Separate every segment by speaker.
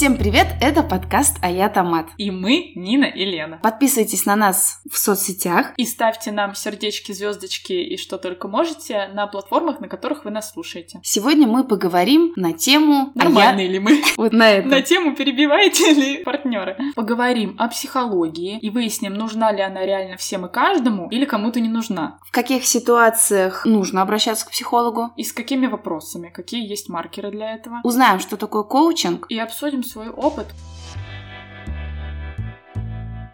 Speaker 1: Всем привет, это подкаст «А я Томат».
Speaker 2: И мы Нина и Лена.
Speaker 1: Подписывайтесь на нас в соцсетях.
Speaker 2: И ставьте нам сердечки, звездочки и что только можете на платформах, на которых вы нас слушаете.
Speaker 1: Сегодня мы поговорим на тему...
Speaker 2: Нормальные
Speaker 1: а я...
Speaker 2: ли мы?
Speaker 1: Вот на это.
Speaker 2: На тему перебиваете ли партнеры. Поговорим о психологии и выясним, нужна ли она реально всем и каждому или кому-то не нужна.
Speaker 1: В каких ситуациях нужно обращаться к психологу?
Speaker 2: И с какими вопросами, какие есть маркеры для этого.
Speaker 1: Узнаем, что такое коучинг.
Speaker 2: И обсудим свой опыт.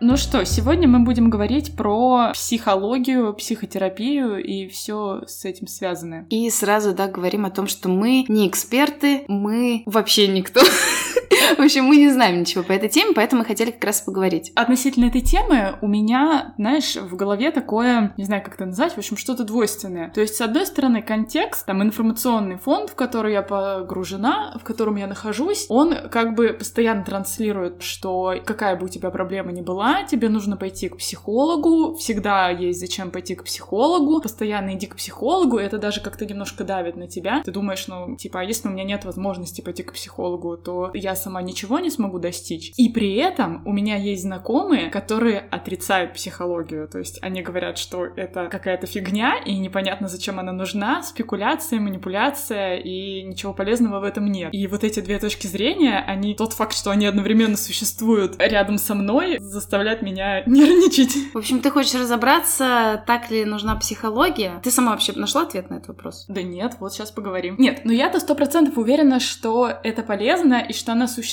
Speaker 2: Ну что, сегодня мы будем говорить про психологию, психотерапию и все с этим связанное.
Speaker 1: И сразу, да, говорим о том, что мы не эксперты, мы вообще никто. В общем, мы не знаем ничего по этой теме, поэтому мы хотели как раз поговорить.
Speaker 2: Относительно этой темы у меня, знаешь, в голове такое, не знаю, как это назвать, в общем, что-то двойственное. То есть, с одной стороны, контекст, там, информационный фонд, в который я погружена, в котором я нахожусь, он как бы постоянно транслирует, что какая бы у тебя проблема ни была, тебе нужно пойти к психологу, всегда есть зачем пойти к психологу, постоянно иди к психологу, это даже как-то немножко давит на тебя. Ты думаешь, ну, типа, а если у меня нет возможности пойти к психологу, то я сама ничего не смогу достичь. И при этом у меня есть знакомые, которые отрицают психологию. То есть они говорят, что это какая-то фигня, и непонятно, зачем она нужна, спекуляция, манипуляция, и ничего полезного в этом нет. И вот эти две точки зрения, они, тот факт, что они одновременно существуют рядом со мной, заставляет меня нервничать.
Speaker 1: В общем, ты хочешь разобраться, так ли нужна психология? Ты сама вообще нашла ответ на этот вопрос?
Speaker 2: Да нет, вот сейчас поговорим. Нет, но я-то сто процентов уверена, что это полезно и что она существует.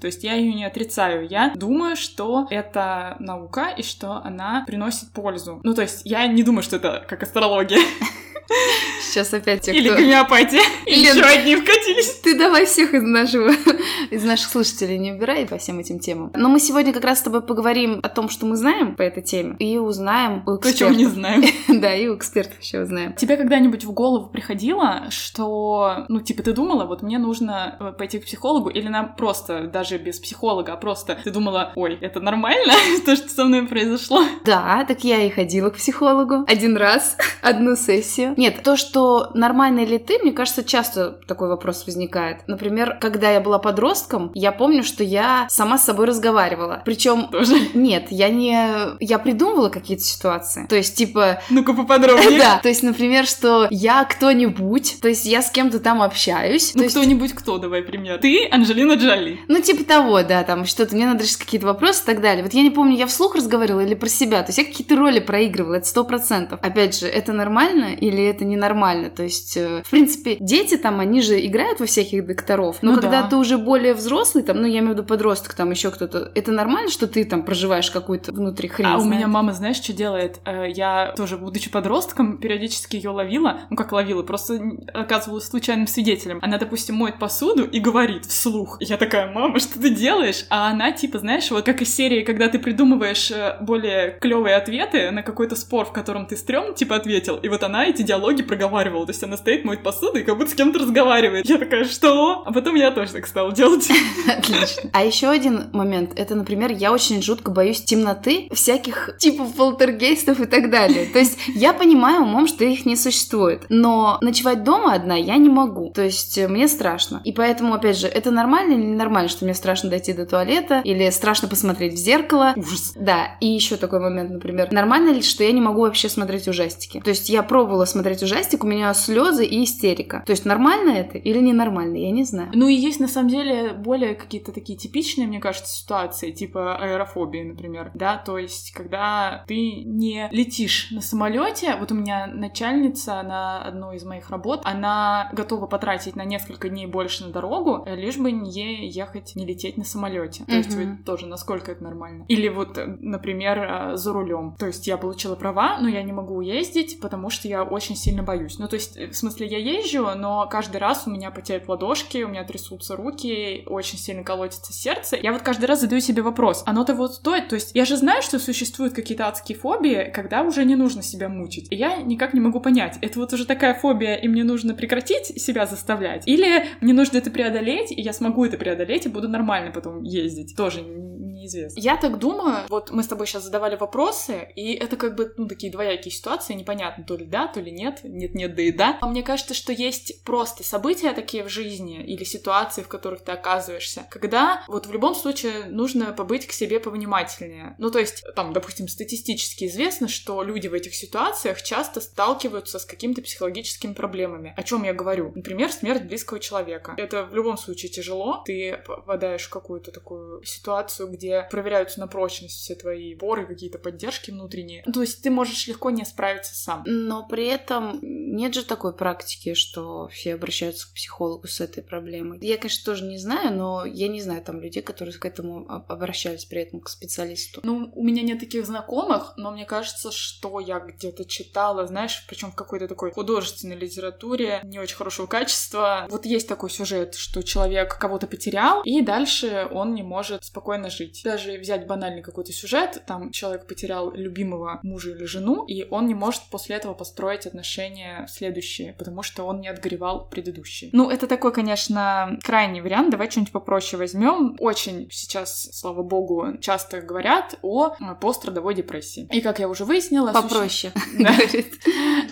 Speaker 2: То есть я ее не отрицаю. Я думаю, что это наука и что она приносит пользу. Ну, то есть я не думаю, что это как астрология.
Speaker 1: Сейчас опять те,
Speaker 2: Или
Speaker 1: кто...
Speaker 2: гомеопатия. Или еще одни вкатились.
Speaker 1: Ты давай всех из нашего, из наших слушателей не убирай по всем этим темам. Но мы сегодня как раз с тобой поговорим о том, что мы знаем по этой теме, и узнаем у
Speaker 2: То,
Speaker 1: экспертов.
Speaker 2: чего не знаем.
Speaker 1: Да, и у экспертов еще узнаем.
Speaker 2: Тебе когда-нибудь в голову приходило, что, ну, типа, ты думала, вот мне нужно э, пойти к психологу, или нам просто, даже без психолога, а просто ты думала, ой, это нормально, то, что со мной произошло?
Speaker 1: Да, так я и ходила к психологу один раз, одну сессию. Нет, то, что нормально ли ты, мне кажется, часто такой вопрос возникает. Например, когда я была подростком, я помню, что я сама с собой разговаривала. Причем
Speaker 2: Тоже?
Speaker 1: нет, я не... Я придумывала какие-то ситуации. То есть, типа,
Speaker 2: Ну-ка поподробнее.
Speaker 1: Да, то есть, например, что я кто-нибудь, то есть я с кем-то там общаюсь.
Speaker 2: Ну, кто-нибудь кто, давай пример. Ты, Анджелина Джоли.
Speaker 1: ну, типа того, да, там что-то, мне надо решить какие-то вопросы и так далее. Вот я не помню, я вслух разговаривала или про себя, то есть я какие-то роли проигрывала, это сто процентов. Опять же, это нормально или это ненормально? То есть, э, в принципе, дети там, они же играют во всяких докторов, но
Speaker 2: Ну
Speaker 1: когда
Speaker 2: да.
Speaker 1: ты уже более взрослый, там, ну, я имею в виду подросток, там, еще кто-то, это нормально, что ты там проживаешь какую-то внутри хрень?
Speaker 2: А у
Speaker 1: знает?
Speaker 2: меня мама, знаешь, что делает? Э, Я тоже, будучи подростком, периодически ее ловила. Ну, как ловила, просто оказывалась случайным свидетелем. Она, допустим, моет посуду и говорит вслух. Я такая, мама, что ты делаешь? А она, типа, знаешь, вот как из серии, когда ты придумываешь э, более клевые ответы на какой-то спор, в котором ты стрём, типа, ответил. И вот она эти диалоги проговаривала. То есть она стоит, моет посуду и как будто с кем-то разговаривает. Я такая, что? А потом я тоже так стала делать.
Speaker 1: Отлично. А еще один момент, это, например, я очень жутко боюсь темноты, всяких типов полтергейстов и так далее. То есть я понимаю умом, что их не существует, но ночевать дома одна я не могу. То есть э, мне страшно. И поэтому, опять же, это нормально или ненормально, что мне страшно дойти до туалета, или страшно посмотреть в зеркало.
Speaker 2: Ужас.
Speaker 1: Да, и еще такой момент, например, нормально ли, что я не могу вообще смотреть ужастики? То есть я пробовала смотреть ужастик, у меня слезы и истерика. То есть нормально это или ненормально, я не знаю.
Speaker 2: Ну и есть на самом деле более какие-то такие типичные, мне кажется, ситуации, типа аэрофобии, например, да, то есть когда ты не летишь на самолете, вот у меня начальница на одной из моих работ, она готова потратить на несколько дней больше на дорогу, лишь бы ехать, не лететь на самолете. То есть вот тоже, насколько это нормально. Или вот, э, например, э, за рулем. То есть я получила права, но я не могу ездить, потому что я очень сильно боюсь. Ну, то есть, э, в смысле, я езжу, но каждый раз у меня потеют ладошки, у меня трясутся руки, очень сильно колотится сердце. Я вот каждый раз задаю себе вопрос, оно того стоит? То есть я же знаю, что существуют какие-то адские фобии, когда уже не нужно себя мучить. И я никак не могу понять, это вот уже такая фобия, и мне нужно прекратить себя заставлять? Или мне нужно это преодолеть, и я смогу это преодолеть, и буду нормально потом ездить? Тоже неизвестно. Я так думаю, вот мы с тобой сейчас задавали вопросы, и это как бы, ну, такие двоякие ситуации, непонятно, то ли да, то ли нет, нет-нет, да и да. А мне кажется, что есть просто события такие в жизни или ситуации, в которых ты оказываешься, когда вот в любом случае нужно побыть к себе повнимательнее. Ну, то есть, там, допустим, статистически известно, что люди в этих ситуациях часто сталкиваются с какими-то психологическими проблемами. О чем я говорю? Например, смерть близкого человека. Это в любом случае тяжело. Ты попадаешь в какую-то такую ситуацию, где проверяются на прочность все твои поры, какие-то поддержки внутренние. То есть ты можешь легко не справиться сам.
Speaker 1: Но при этом нет же такой практики, что все обращаются к психологу с этой проблемой. Я, конечно, тоже не знаю, но я не знаю там людей, которые к этому обращались при этом к специалисту.
Speaker 2: Ну, у меня нет таких знакомых, но мне кажется, что я где-то читала, знаешь, причем в какой-то такой художественной литературе не очень хорошего качества. Вот есть такой сюжет, что человек кого-то потерял, и дальше он не может спокойно жить. Даже взять банальный какой-то сюжет, там человек потерял любимого мужа или жену, и он не может после этого построить отношения следующие, потому что он не отгоревал предыдущие. Ну, это такой, конечно, крайний вариант. Давай что-нибудь попроще возьмем. Очень сейчас, слава богу, часто говорят о пострадовой депрессии. И как я уже выяснила...
Speaker 1: Попроще,
Speaker 2: говорит.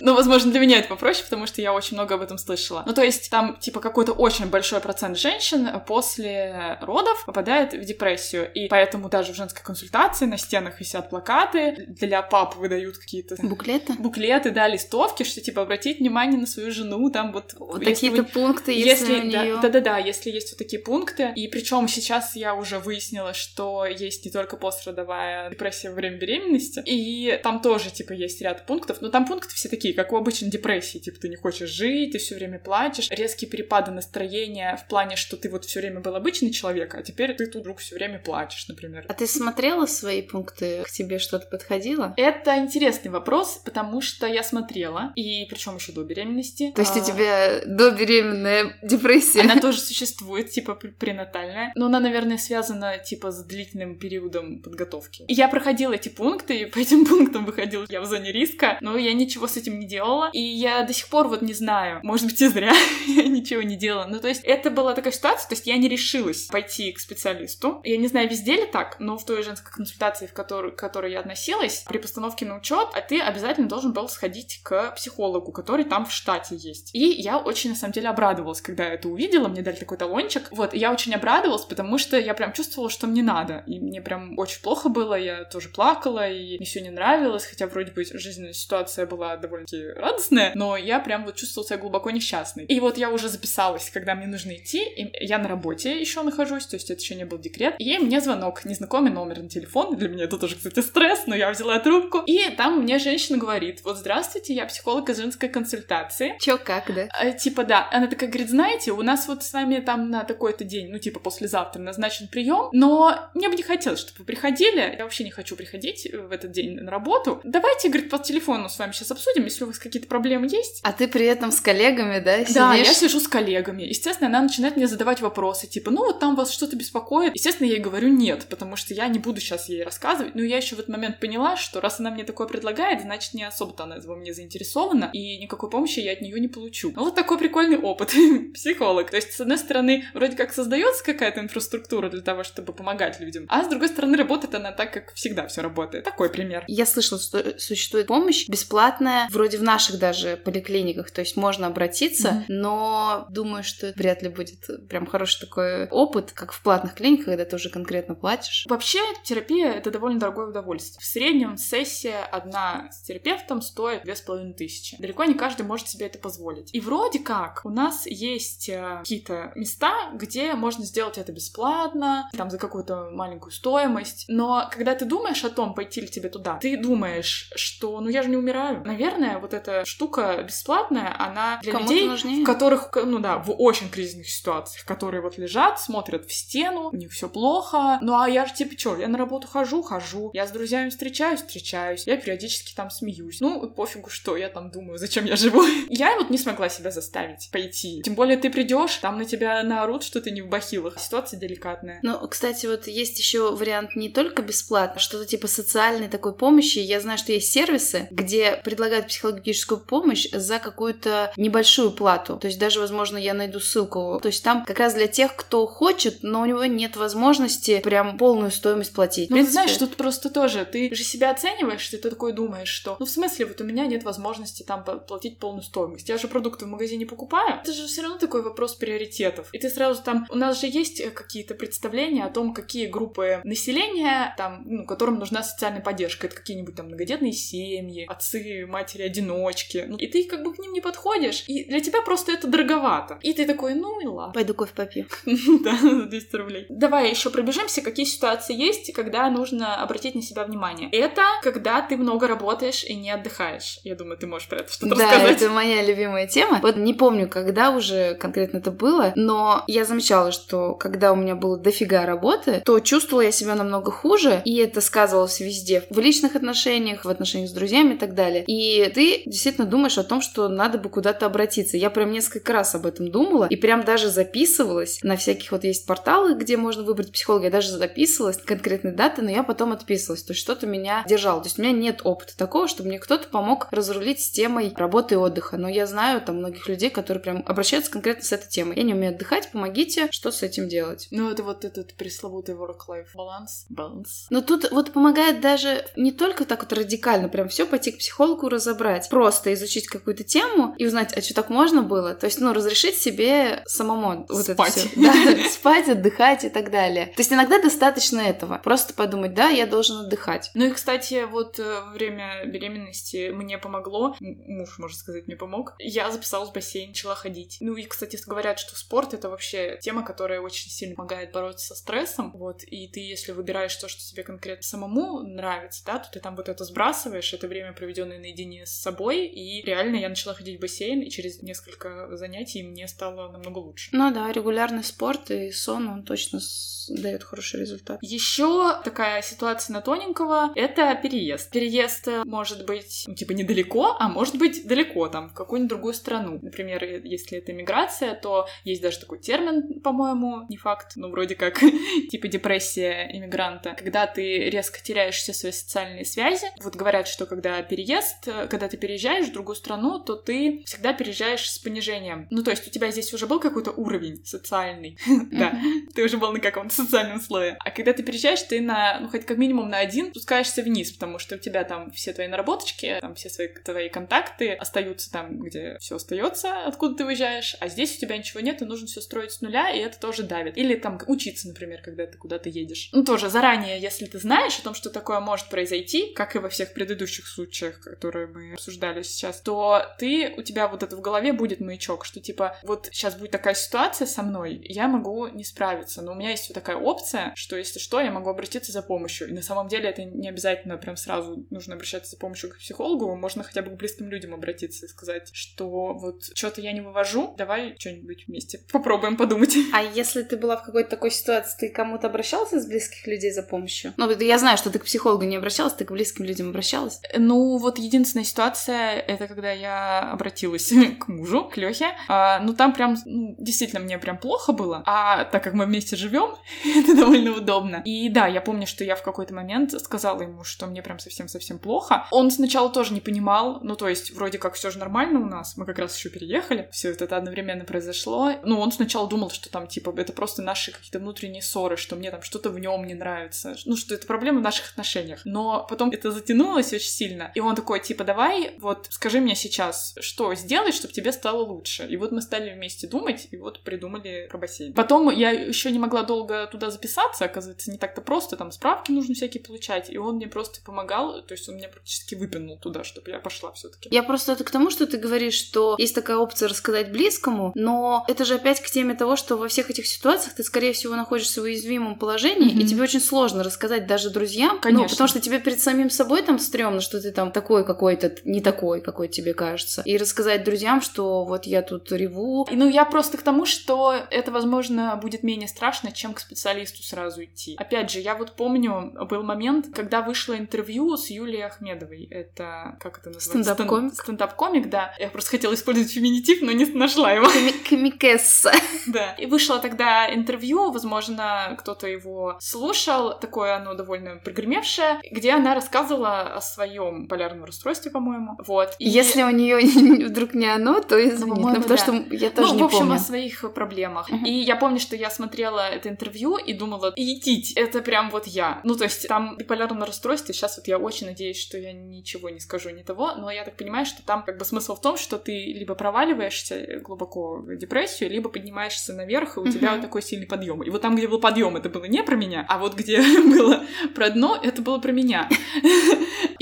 Speaker 2: Ну, возможно, для меня это попроще, потому что я очень много об этом слышала. Ну, то есть там, типа, какой-то очень большой процент женщин после родов попадает в депрессию. И поэтому даже в женской консультации на стенах висят плакаты, для пап выдают какие-то...
Speaker 1: Буклеты?
Speaker 2: Буклеты, да, листовки, что, типа, обратить внимание на свою жену, там вот...
Speaker 1: вот Какие-то вы... пункты, если, если
Speaker 2: да, Да-да-да, если есть вот такие пункты. И причем сейчас я уже выяснила, что есть не только пострадовая депрессия во время беременности, и там тоже, типа, есть ряд пунктов, но там пункты все такие, как у обычной депрессии, типа, ты не хочешь жить, ты все время плачешь, резкие перепады настроения в плане, что ты вот все время был обычный человек, а теперь ты тут вдруг все время плачешь, например.
Speaker 1: А ты смотрела свои пункты? К тебе что-то подходило?
Speaker 2: Это интересный вопрос, потому что я смотрела, и причем еще до беременности.
Speaker 1: То есть а... у тебя до беременная депрессия?
Speaker 2: Она тоже существует, типа пренатальная, но она, наверное, связана типа с длительным периодом подготовки. И я проходила эти пункты, и по этим пунктам выходила я в зоне риска, но я ничего с этим не делала, и я до сих пор вот не знаю, может быть и зря я ничего не делала. Ну то есть это была такая ситуация, то есть я не решилась пойти к специалисту. Я не знаю, везде ли так, но в той женской консультации, в которую, к которой я относилась, при постановке на учет, а ты обязательно должен был сходить к психологу, который там в штате есть. И я очень, на самом деле, обрадовалась, когда это увидела, мне дали такой талончик. Вот, и я очень обрадовалась, потому что я прям чувствовала, что мне надо. И мне прям очень плохо было, я тоже плакала, и мне все не нравилось, хотя вроде бы жизненная ситуация была довольно-таки радостная, но я прям вот чувствовала себя глубоко несчастной. И вот я уже записалась, когда мне нужно идти, и я на работе еще нахожусь, то есть это еще не был декрет, и мне звонок, незнакомый номер на телефон, для меня это тоже, кстати, стресс, но я взяла трубку, и там мне женщина говорит, вот здравствуйте, я психолог из женской консультации.
Speaker 1: Чё, как, да?
Speaker 2: А, типа, да. Она такая говорит, знаете, у нас вот с вами там на такой-то день, ну, типа, послезавтра назначен прием, но мне бы не хотелось, чтобы вы приходили. Я вообще не хочу приходить в этот день на работу. Давайте, говорит, по телефону с вами сейчас обсудим, если у вас какие-то проблемы есть.
Speaker 1: А ты при этом с коллегами, да, сидишь?
Speaker 2: Да, я сижу с коллегами. Естественно, она начинает мне задавать вопросы, типа, ну, вот там вас что-то беспокоит. Естественно, я ей говорю нет, потому что я не буду сейчас ей рассказывать. Но я еще в этот момент поняла, что раз она мне такое предлагает, значит, не особо-то она во мне заинтересована, и никакой помощи я от нее не получу. Ну, вот такой прикольный опыт. Психолог. То есть, с одной стороны, вроде как создается какая-то инфраструктура для того, чтобы помогать людям, а с другой стороны, работает она так, как всегда все работает. Такой пример.
Speaker 1: Я слышала, что существует помощь бесплатная, вроде в наших даже поликлиниках, то есть можно обратиться, mm-hmm. но думаю, что вряд ли будет прям хороший такой опыт, как в платных клиниках, когда ты уже конкретно платишь.
Speaker 2: Вообще, терапия — это довольно дорогое удовольствие. В среднем сессия одна с терапевтом стоит две с половиной тысячи. Далеко не каждый может себе это позволить. И вроде как у нас есть э, какие-то места, где можно сделать это бесплатно, там за какую-то маленькую стоимость. Но когда ты думаешь о том, пойти ли тебе туда, ты думаешь, что ну я же не умираю. Наверное, вот эта штука бесплатная, она для
Speaker 1: Кому-то
Speaker 2: людей,
Speaker 1: нужнее.
Speaker 2: в которых, ну да, в очень кризисных ситуациях, которые вот лежат, смотрят в стену, у них все плохо. Ну а я же типа что, я на работу хожу, хожу, я с друзьями встречаюсь, встречаюсь, я периодически там смеюсь. Ну, пофигу, что я там думаю, зачем я живу. я вот не смогла себя заставить пойти. Тем более ты придешь, там на тебя наорут, что ты не в бахилах. Ситуация деликатная.
Speaker 1: Ну, кстати, вот есть еще вариант не только бесплатно, а что-то типа социальной такой помощи. Я знаю, что есть сервисы, где предлагают психологическую помощь за какую-то небольшую плату. То есть даже, возможно, я найду ссылку. То есть там как раз для тех, кто хочет, но у него нет возможности прям прям полную стоимость платить.
Speaker 2: Ну, принципе... знаешь, тут просто тоже, ты же себя оцениваешь, ты такой думаешь, что, ну, в смысле, вот у меня нет возможности там платить полную стоимость. Я же продукты в магазине покупаю. Это же все равно такой вопрос приоритетов. И ты сразу там, у нас же есть э, какие-то представления о том, какие группы населения, там, ну, которым нужна социальная поддержка. Это какие-нибудь там многодетные семьи, отцы, матери, одиночки. Ну, и ты как бы к ним не подходишь, и для тебя просто это дороговато. И ты такой, ну и ладно.
Speaker 1: Пойду кофе попью.
Speaker 2: Да, за 200 рублей. Давай еще пробежимся, какие ситуации есть, когда нужно обратить на себя внимание. Это когда ты много работаешь и не отдыхаешь. Я думаю, ты можешь про это что-то
Speaker 1: да,
Speaker 2: рассказать.
Speaker 1: это моя любимая тема. Вот не помню, когда уже конкретно это было, но я замечала, что когда у меня было дофига работы, то чувствовала я себя намного хуже, и это сказывалось везде. В личных отношениях, в отношениях с друзьями и так далее. И ты действительно думаешь о том, что надо бы куда-то обратиться. Я прям несколько раз об этом думала, и прям даже записывалась. На всяких вот есть порталы, где можно выбрать психолога. Я даже записывалась конкретные даты, но я потом отписывалась. То есть что-то меня держало. То есть у меня нет опыта такого, чтобы мне кто-то помог разрулить с темой работы и отдыха. Но я знаю там многих людей, которые прям обращаются конкретно с этой темой. Я не умею отдыхать, помогите, что с этим делать.
Speaker 2: Ну, это вот этот пресловутый work-life баланс.
Speaker 1: Баланс. Но тут вот помогает даже не только так вот радикально, прям все пойти к психологу разобрать. Просто изучить какую-то тему и узнать, а что так можно было? То есть, ну, разрешить себе самому вот
Speaker 2: спать.
Speaker 1: это все. Да, спать, отдыхать и так далее. То есть иногда достаточно этого. Просто подумать, да, я должен отдыхать.
Speaker 2: Ну и, кстати, вот э, время беременности мне помогло. Муж, можно сказать, мне помог. Я записалась в бассейн, начала ходить. Ну и, кстати, говорят, что спорт — это вообще тема, которая очень сильно помогает бороться со стрессом. Вот, и ты, если выбираешь то, что тебе конкретно самому нравится, да, то ты там вот это сбрасываешь, это время, проведенное наедине с собой, и реально я начала ходить в бассейн, и через несколько занятий мне стало намного лучше.
Speaker 1: Ну да, регулярный спорт и сон, он точно дает хороший результат.
Speaker 2: Еще такая ситуация на тоненького — это переезд. Переезд э, может быть, ну, типа, недалеко, а может быть далеко, там, в какую-нибудь другую страну. Например, если это миграция, то есть даже такой термин, по-моему, не факт, но вроде как, типа депрессия иммигранта, когда ты резко теряешь все свои социальные связи. Вот говорят, что когда переезд, э, когда ты переезжаешь в другую страну, то ты всегда переезжаешь с понижением. Ну, то есть у тебя здесь уже был какой-то уровень социальный, да, ты уже был на каком-то социальном слое. А когда ты переезжаешь, ты на, ну, хоть как минимум на один спускаешься вниз, потому что у тебя там все твои наработочки, там все свои твои контакты остаются там, где все остается, откуда ты уезжаешь, а здесь у тебя ничего нет, и нужно все строить с нуля, и это тоже давит. Или там учиться, например, когда ты куда-то едешь. Ну, тоже заранее, если ты знаешь о том, что такое может произойти, как и во всех предыдущих случаях, которые мы обсуждали сейчас, то ты, у тебя вот это в голове будет маячок, что типа, вот сейчас будет такая ситуация со мной, я могу не справиться, но у меня есть вот такая опция, что если что, я могу обратиться за помощью. И на самом деле это не обязательно прям сразу нужно обращаться за помощью к психологу, можно хотя бы к близким людям обратиться и сказать, что вот что-то я не вывожу, давай что-нибудь вместе попробуем подумать.
Speaker 1: А если ты была в какой-то такой ситуации, ты кому-то обращался из близких людей за помощью? Ну, я знаю, что ты к психологу не обращалась, ты к близким людям обращалась?
Speaker 2: Ну, вот единственная ситуация, это когда я обратилась к мужу, к Лёхе. А, ну, там прям, ну, действительно, мне прям плохо было. А так как мы вместе живем, это довольно удобно. И да, я помню, что я в какой-то момент сказала ему, что мне прям совсем-совсем плохо. Он сначала тоже не понимал, ну то есть вроде как все же нормально у нас, мы как раз еще переехали, все это одновременно произошло. Ну он сначала думал, что там типа это просто наши какие-то внутренние ссоры, что мне там что-то в нем не нравится, ну что это проблема в наших отношениях. Но потом это затянулось очень сильно, и он такой типа давай вот скажи мне сейчас, что сделать, чтобы тебе стало лучше. И вот мы стали вместе думать, и вот придумали про бассейн. Потом я еще не могла долго туда записаться, оказывается, не так-то просто, там справки нужно всякие получать, и он мне просто помогал, то есть он меня практически выпинул туда, чтобы я пошла все таки
Speaker 1: Я просто это к тому, что ты говоришь, что есть такая опция рассказать близкому, но это же опять к теме того, что во всех этих ситуациях ты, скорее всего, находишься в уязвимом положении, mm-hmm. и тебе очень сложно рассказать даже друзьям,
Speaker 2: Конечно.
Speaker 1: Ну, потому что тебе перед самим собой там стрёмно, что ты там такой какой-то, не такой, какой тебе кажется. И рассказать друзьям, что вот я тут реву.
Speaker 2: Ну, я просто к тому, что это, возможно, будет менее страшно, чем к специалисту сразу идти. Опять же, я вот помню, был момент, когда вышло интервью с Юлией Ахмедовой. Это, как это называется?
Speaker 1: Стендап-комик?
Speaker 2: Стендап-комик, да. Я просто хотела использовать феминитив, но не нашла его.
Speaker 1: Комикесса.
Speaker 2: Да. И вышло тогда интервью, возможно, кто-то его слушал, такое оно довольно прогремевшее, где она рассказывала о своем полярном расстройстве, по-моему. Вот.
Speaker 1: И... Если у нее вдруг не оно, то извини. Ну, потому
Speaker 2: да.
Speaker 1: что я тоже
Speaker 2: ну,
Speaker 1: не
Speaker 2: в общем,
Speaker 1: помню.
Speaker 2: о своих проблемах. Uh-huh. И я помню, что я смотрела это интервью и думала, вот это прям вот я. Ну, то есть там биполярное расстройство, сейчас вот я очень надеюсь, что я ничего не скажу не того, но я так понимаю, что там как бы смысл в том, что ты либо проваливаешься глубоко в депрессию, либо поднимаешься наверх, и у тебя вот такой сильный подъем. И вот там, где был подъем, это было не про меня, а вот где было про дно, это было про меня.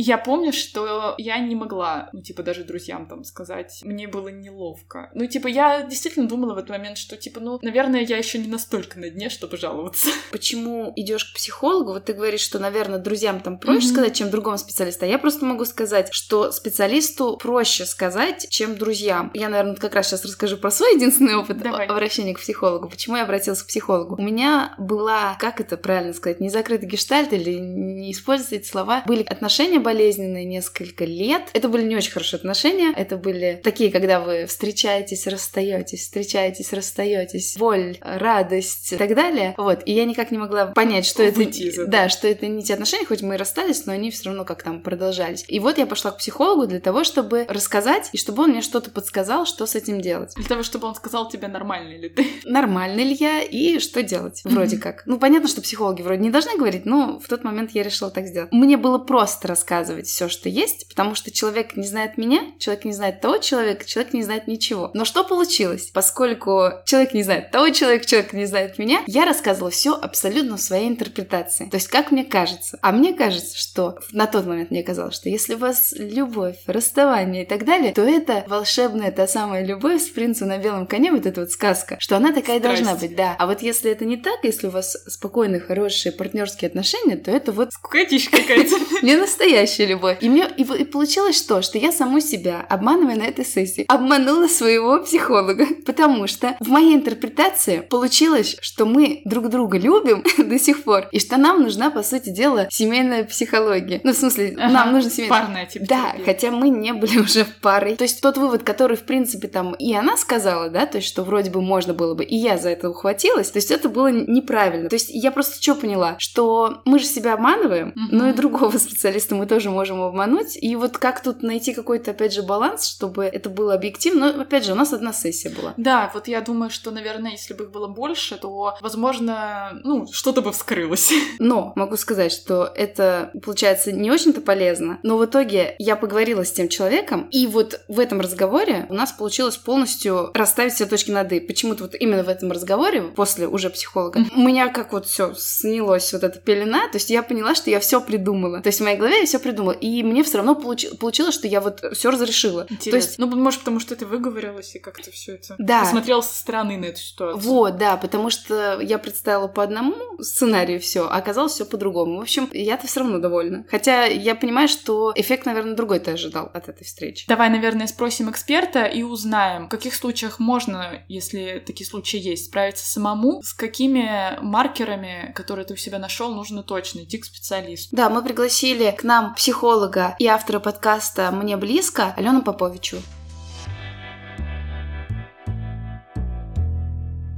Speaker 2: Я помню, что я не могла, ну, типа, даже друзьям там сказать, мне было неловко. Ну, типа, я действительно думала в этот момент, что, типа, ну, наверное, я еще не настолько на дне, чтобы жаловаться.
Speaker 1: Почему идешь к психологу? Вот ты говоришь, что, наверное, друзьям там проще mm-hmm. сказать, чем другому специалисту. А я просто могу сказать, что специалисту проще сказать, чем друзьям. Я, наверное, как раз сейчас расскажу про свой единственный опыт Давай. обращения к психологу. Почему я обратилась к психологу? У меня была, как это правильно сказать, не закрытый гештальт или не использовать эти слова. Были отношения болезненные несколько лет. Это были не очень хорошие отношения. Это были такие, когда вы встречаетесь, расстаетесь, встречаетесь, расстаетесь, боль, радость и так далее. Вот. И я никак не могла понять, что это... Да, что это не те отношения, хоть мы и расстались, но они все равно как там продолжались. И вот я пошла к психологу для того, чтобы рассказать, и чтобы он мне что-то подсказал, что с этим делать.
Speaker 2: Для того, чтобы он сказал тебе, нормальный ли ты.
Speaker 1: Нормальный ли я и что делать, вроде mm-hmm. как. Ну, понятно, что психологи вроде не должны говорить, но в тот момент я решила так сделать. Мне было просто рассказывать все, что есть, потому что человек не знает меня, человек не знает того человека, человек не знает ничего. Но что получилось? Поскольку человек не знает того человека, человек не знает меня, я рассказывала все абсолютно в своей интерпретации. То есть, как мне кажется. А мне кажется, что на тот момент мне казалось, что если у вас любовь, расставание и так далее, то это волшебная та самая любовь с принцем на белом коне, вот эта вот сказка, что она такая Страсть. должна быть, да. А вот если это не так, если у вас спокойные, хорошие партнерские отношения, то это вот...
Speaker 2: Скукотища какая-то.
Speaker 1: Не настоящая любовь. И, мне, и, и получилось что? Что я саму себя, обманывая на этой сессии, обманула своего психолога. Потому что в моей интерпретации получилось, что мы друг друга любим до сих пор, и что нам нужна, по сути дела, семейная психология. Ну, в смысле, ага, нам нужна семейная...
Speaker 2: Парная типа
Speaker 1: Да, хотя мы не были уже парой. То есть тот вывод, который, в принципе, там и она сказала, да, то есть что вроде бы можно было бы, и я за это ухватилась, то есть это было неправильно. То есть я просто что поняла? Что мы же себя обманываем, угу. но и другого специалиста мы тоже можем обмануть. И вот как тут найти какой-то, опять же, баланс, чтобы это было объективно? Но, опять же, у нас одна сессия была.
Speaker 2: Да, вот я думаю, что, наверное, если бы их было больше, то, возможно, ну, что-то бы вскрылось.
Speaker 1: Но могу сказать, что это, получается, не очень-то полезно. Но в итоге я поговорила с тем человеком, и вот в этом разговоре у нас получилось полностью расставить все точки над «и». Почему-то вот именно в этом разговоре, после уже психолога, у меня как вот все снялось вот эта пелена, то есть я поняла, что я все придумала. То есть в моей голове я все придумала. И мне все равно получ... получилось, что я вот все разрешила.
Speaker 2: Интересно.
Speaker 1: То есть...
Speaker 2: Ну, может, потому что ты выговорилась и как-то все это
Speaker 1: да.
Speaker 2: посмотрела со стороны на эту ситуацию.
Speaker 1: Вот, да, потому что я представила по одному сценарию все, а оказалось все по-другому. В общем, я-то все равно довольна. Хотя я понимаю, что эффект, наверное, другой ты ожидал от этой встречи.
Speaker 2: Давай, наверное, спросим эксперта и узнаем, в каких случаях можно, если такие случаи есть, справиться самому, с какими маркерами, которые ты у себя нашел, нужно точно идти к специалисту.
Speaker 1: Да, мы пригласили к нам психолога и автора подкаста «Мне близко» Алену Поповичу.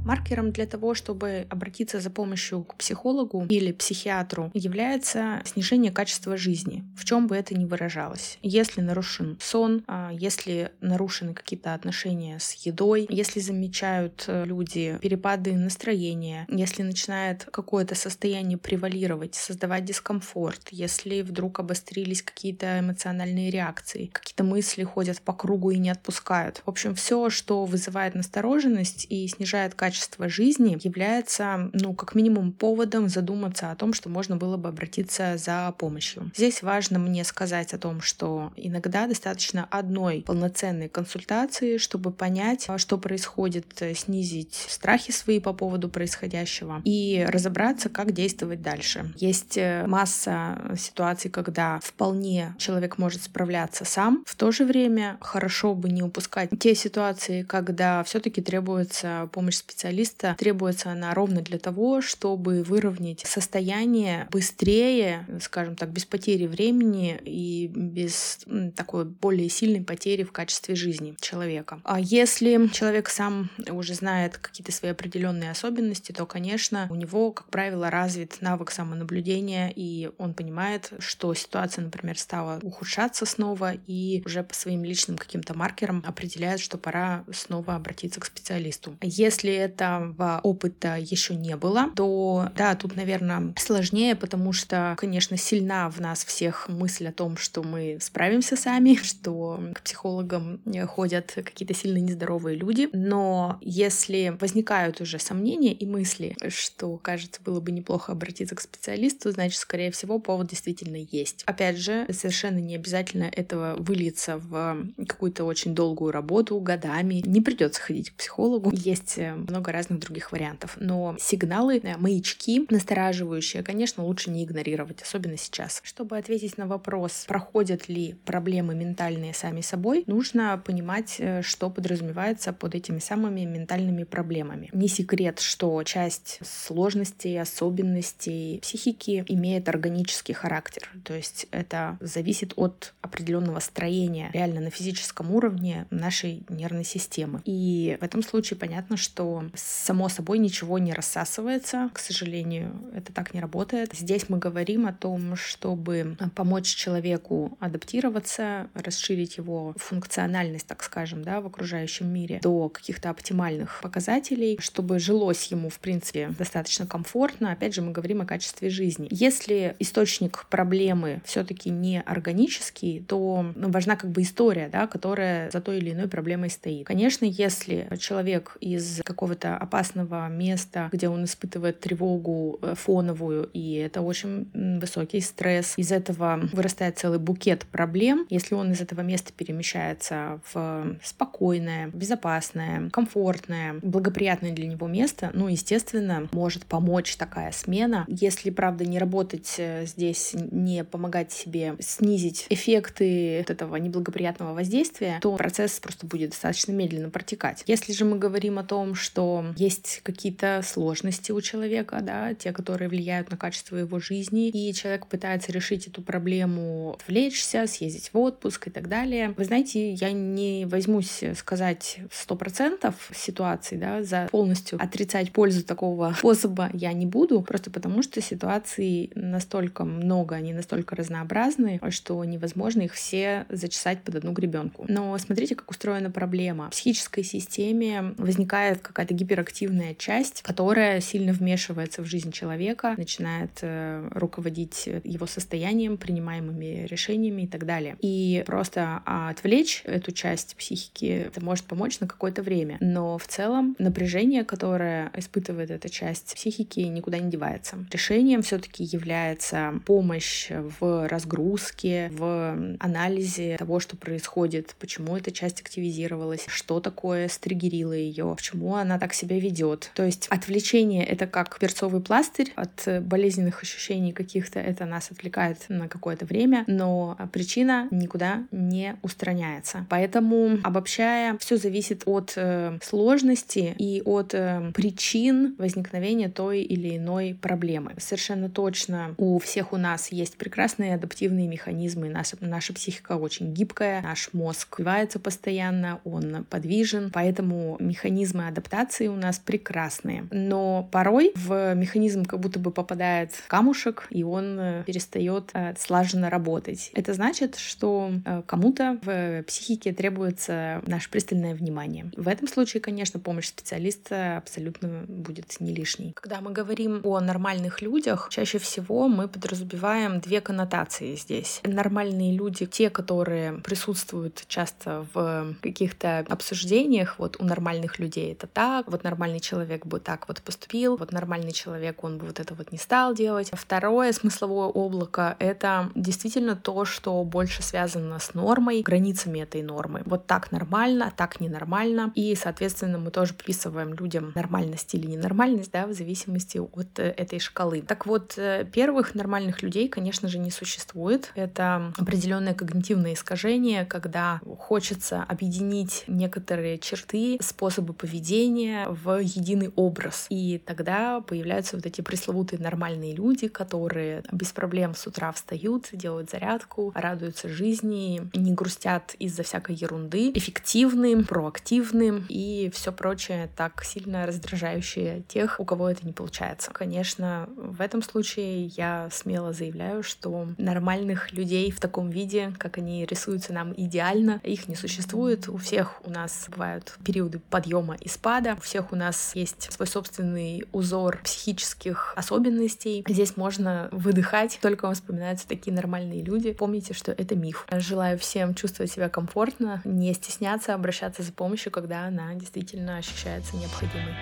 Speaker 3: Маркером для того, чтобы обратиться за помощью к психологу или психиатру, является снижение качества жизни, в чем бы это ни выражалось. Если нарушен сон, а, если нарушены какие-то отношения с едой, если замечают э, люди перепады настроения, если начинает какое-то состояние превалировать, создавать дискомфорт, если вдруг обострились какие-то эмоциональные реакции, какие-то мысли ходят по кругу и не отпускают. В общем, все, что вызывает настороженность и снижает качество качество жизни является, ну, как минимум поводом задуматься о том, что можно было бы обратиться за помощью. Здесь важно мне сказать о том, что иногда достаточно одной полноценной консультации, чтобы понять, что происходит, снизить страхи свои по поводу происходящего и разобраться, как действовать дальше. Есть э, масса ситуаций, когда вполне человек может справляться сам. В то же время хорошо бы не упускать те ситуации, когда все-таки требуется помощь специалиста специалиста требуется она ровно для того, чтобы выровнять состояние быстрее, скажем так, без потери времени и без такой более сильной потери в качестве жизни человека. А если человек сам уже знает какие-то свои определенные особенности, то, конечно, у него, как правило, развит навык самонаблюдения, и он понимает, что ситуация, например, стала ухудшаться снова, и уже по своим личным каким-то маркерам определяет, что пора снова обратиться к специалисту. Если этого опыта еще не было, то да, тут, наверное, сложнее, потому что, конечно, сильна в нас всех мысль о том, что мы справимся сами, что к психологам ходят какие-то сильно нездоровые люди. Но если возникают уже сомнения и мысли, что, кажется, было бы неплохо обратиться к специалисту, значит, скорее всего, повод действительно есть. Опять же, совершенно не обязательно этого выльется в какую-то очень долгую работу годами. Не придется ходить к психологу. Есть э, много разных других вариантов. Но сигналы, э, маячки настораживающие, конечно, лучше не игнорировать, особенно сейчас. Чтобы ответить на вопрос, проходят ли проблемы ментальные сами собой, нужно понимать, э, что подразумевается под этими самыми ментальными проблемами. Не секрет, что часть сложностей, особенностей психики имеет органический характер. То есть это зависит от определенного строения реально на физическом уровне нашей нервной системы. И в этом случае понятно, что само собой ничего не рассасывается. К сожалению, это так не работает. Здесь мы говорим о том, чтобы помочь человеку адаптироваться, расширить его функциональность, так скажем, да, в окружающем мире до каких-то оптимальных показателей, чтобы жилось ему, в принципе, достаточно комфортно. Опять же, мы говорим о качестве жизни. Если источник проблемы все-таки не органический, то ну, важна как бы история, да, которая за той или иной проблемой стоит. Конечно, если человек из какого-то опасного места, где он испытывает тревогу э, фоновую, и это очень высокий стресс, из этого вырастает целый букет проблем, если он из этого места перемещается в спокойное, безопасное, комфортное, благоприятное для него место, ну, естественно, может помочь такая смена. Если, правда, не работать э, здесь, не помогать себе снизить эффекты от этого неблагоприятного воздействия, то процесс просто будет достаточно медленно протекать. Если же мы говорим о том, что есть какие-то сложности у человека, да, те, которые влияют на качество его жизни, и человек пытается решить эту проблему, отвлечься, съездить в отпуск и так далее. Вы знаете, я не возьмусь сказать сто процентов ситуации, да, за полностью отрицать пользу такого способа я не буду, просто потому что ситуаций настолько много, они настолько разнообразны, что невозможно их все зачесать под одну гребенку. Но смотрите, как устроена проблема. В психической системе возникает какая-то гиперактивная часть, которая сильно вмешивается в жизнь человека, начинает э, руководить его состоянием, принимаемыми решениями и так далее. И просто отвлечь эту часть психики это может помочь на какое-то время. Но в целом напряжение, которое испытывает эта часть психики, никуда не девается. Решением все-таки является помощь в разгрузке, в анализе того, что происходит, почему эта часть активизировалась, что такое стригерило ее, почему она так себя ведет. То есть отвлечение — это как перцовый пластырь от болезненных ощущений каких-то, это нас отвлекает на какое-то время, но причина никуда не устраняется. Поэтому, обобщая, все зависит от э, сложности и от э, причин возникновения той или иной проблемы. Совершенно точно у всех у нас есть прекрасные адаптивные механизмы, наша, наша психика очень гибкая, наш мозг развивается постоянно, он подвижен, поэтому механизмы адаптации у нас прекрасные. Но порой в механизм как будто бы попадает камушек, и он э, перестает э, слаженно работать. Это значит, что э, кому-то в психике требуется наше пристальное внимание. В этом случае, конечно, помощь специалиста абсолютно будет не лишней. Когда мы говорим о нормальных людях, чаще всего мы подразумеваем две коннотации здесь. Нормальные люди, те, которые присутствуют часто в каких-то обсуждениях, вот у нормальных людей это так, вот нормальный человек бы так вот поступил, вот нормальный человек, он бы вот это вот не стал делать. Второе смысловое облако — это действительно то, что больше связано с нормой, границами этой нормы. Вот так нормально, так ненормально. И, соответственно, мы тоже приписываем людям нормальность или ненормальность, да, в зависимости от э, этой шкалы. Так вот, э, первых нормальных людей, конечно же, не существует. Это определенное когнитивное искажение, когда хочется объединить некоторые черты, способы поведения в единый образ. И тогда появляются вот эти пресловутые нормальные люди, которые без проблем с утра встают, делают зарядку, радуются жизни, не грустят из-за всякой ерунды, эффективным, проактивным и все прочее так сильно раздражающее тех, у кого это не получается. Конечно, в этом случае я смело заявляю, что нормальных людей в таком виде, как они рисуются нам идеально, их не существует. У всех у нас бывают периоды подъема и спада. Всех у нас есть свой собственный узор психических особенностей. Здесь можно выдыхать, только вам вспоминаются такие нормальные люди. Помните, что это миф. Желаю всем чувствовать себя комфортно, не стесняться обращаться за помощью, когда она действительно ощущается необходимой.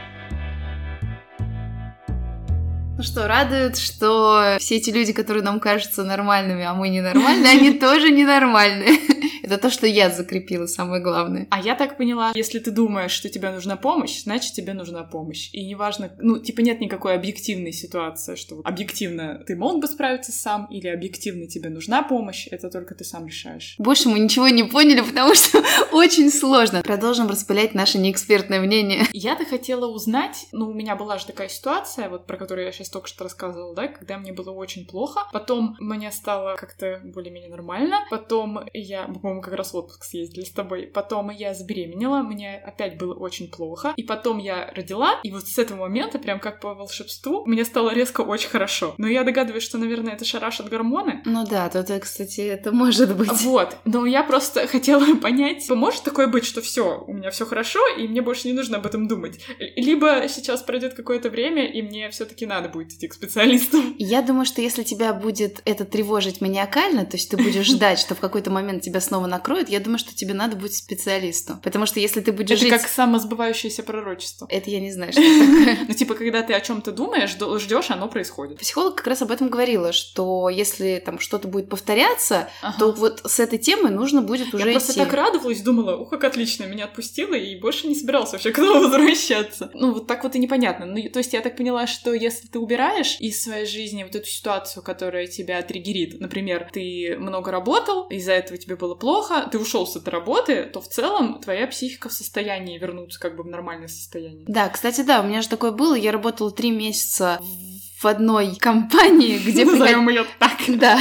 Speaker 1: Ну что, радует, что все эти люди, которые нам кажутся нормальными, а мы ненормальные, они тоже ненормальные. Это то, что я закрепила, самое главное.
Speaker 2: А я так поняла, если ты думаешь, что тебе нужна помощь, значит, тебе нужна помощь. И неважно, ну, типа нет никакой объективной ситуации, что объективно ты мог бы справиться сам, или объективно тебе нужна помощь, это только ты сам решаешь.
Speaker 1: Больше мы ничего не поняли, потому что очень сложно. Продолжим распылять наше неэкспертное мнение.
Speaker 2: Я-то хотела узнать, ну, у меня была же такая ситуация, вот про которую я сейчас только что рассказывала, да, когда мне было очень плохо, потом мне стало как-то более-менее нормально, потом я, по-моему, как раз в отпуск съездили с тобой. Потом я забеременела, мне опять было очень плохо. И потом я родила, и вот с этого момента, прям как по волшебству, мне стало резко очень хорошо. Но я догадываюсь, что, наверное, это шарашат гормоны.
Speaker 1: Ну да, то это, кстати, это может быть.
Speaker 2: Вот. Но я просто хотела понять, может такое быть, что все, у меня все хорошо, и мне больше не нужно об этом думать. Либо сейчас пройдет какое-то время, и мне все-таки надо будет идти к специалисту.
Speaker 1: Я думаю, что если тебя будет это тревожить маниакально, то есть ты будешь ждать, что в какой-то момент тебя снова накроет, я думаю, что тебе надо быть специалисту. Потому что если ты будешь
Speaker 2: это
Speaker 1: жить...
Speaker 2: как самосбывающееся пророчество.
Speaker 1: Это я не знаю, что такое.
Speaker 2: Ну, типа, когда ты о чем то думаешь, ждешь, оно происходит.
Speaker 1: Психолог как раз об этом говорила, что если там что-то будет повторяться, то вот с этой темой нужно будет уже
Speaker 2: Я просто так радовалась, думала, ух, как отлично, меня отпустила, и больше не собирался вообще к нам возвращаться. Ну, вот так вот и непонятно. Ну, то есть я так поняла, что если ты убираешь из своей жизни вот эту ситуацию, которая тебя триггерит, например, ты много работал, из-за этого тебе было плохо, ты ушел с этой работы, то в целом твоя психика в состоянии вернуться как бы в нормальное состояние.
Speaker 1: Да, кстати, да, у меня же такое было. Я работала три месяца в одной компании, где...
Speaker 2: Назовем ее так.
Speaker 1: Да.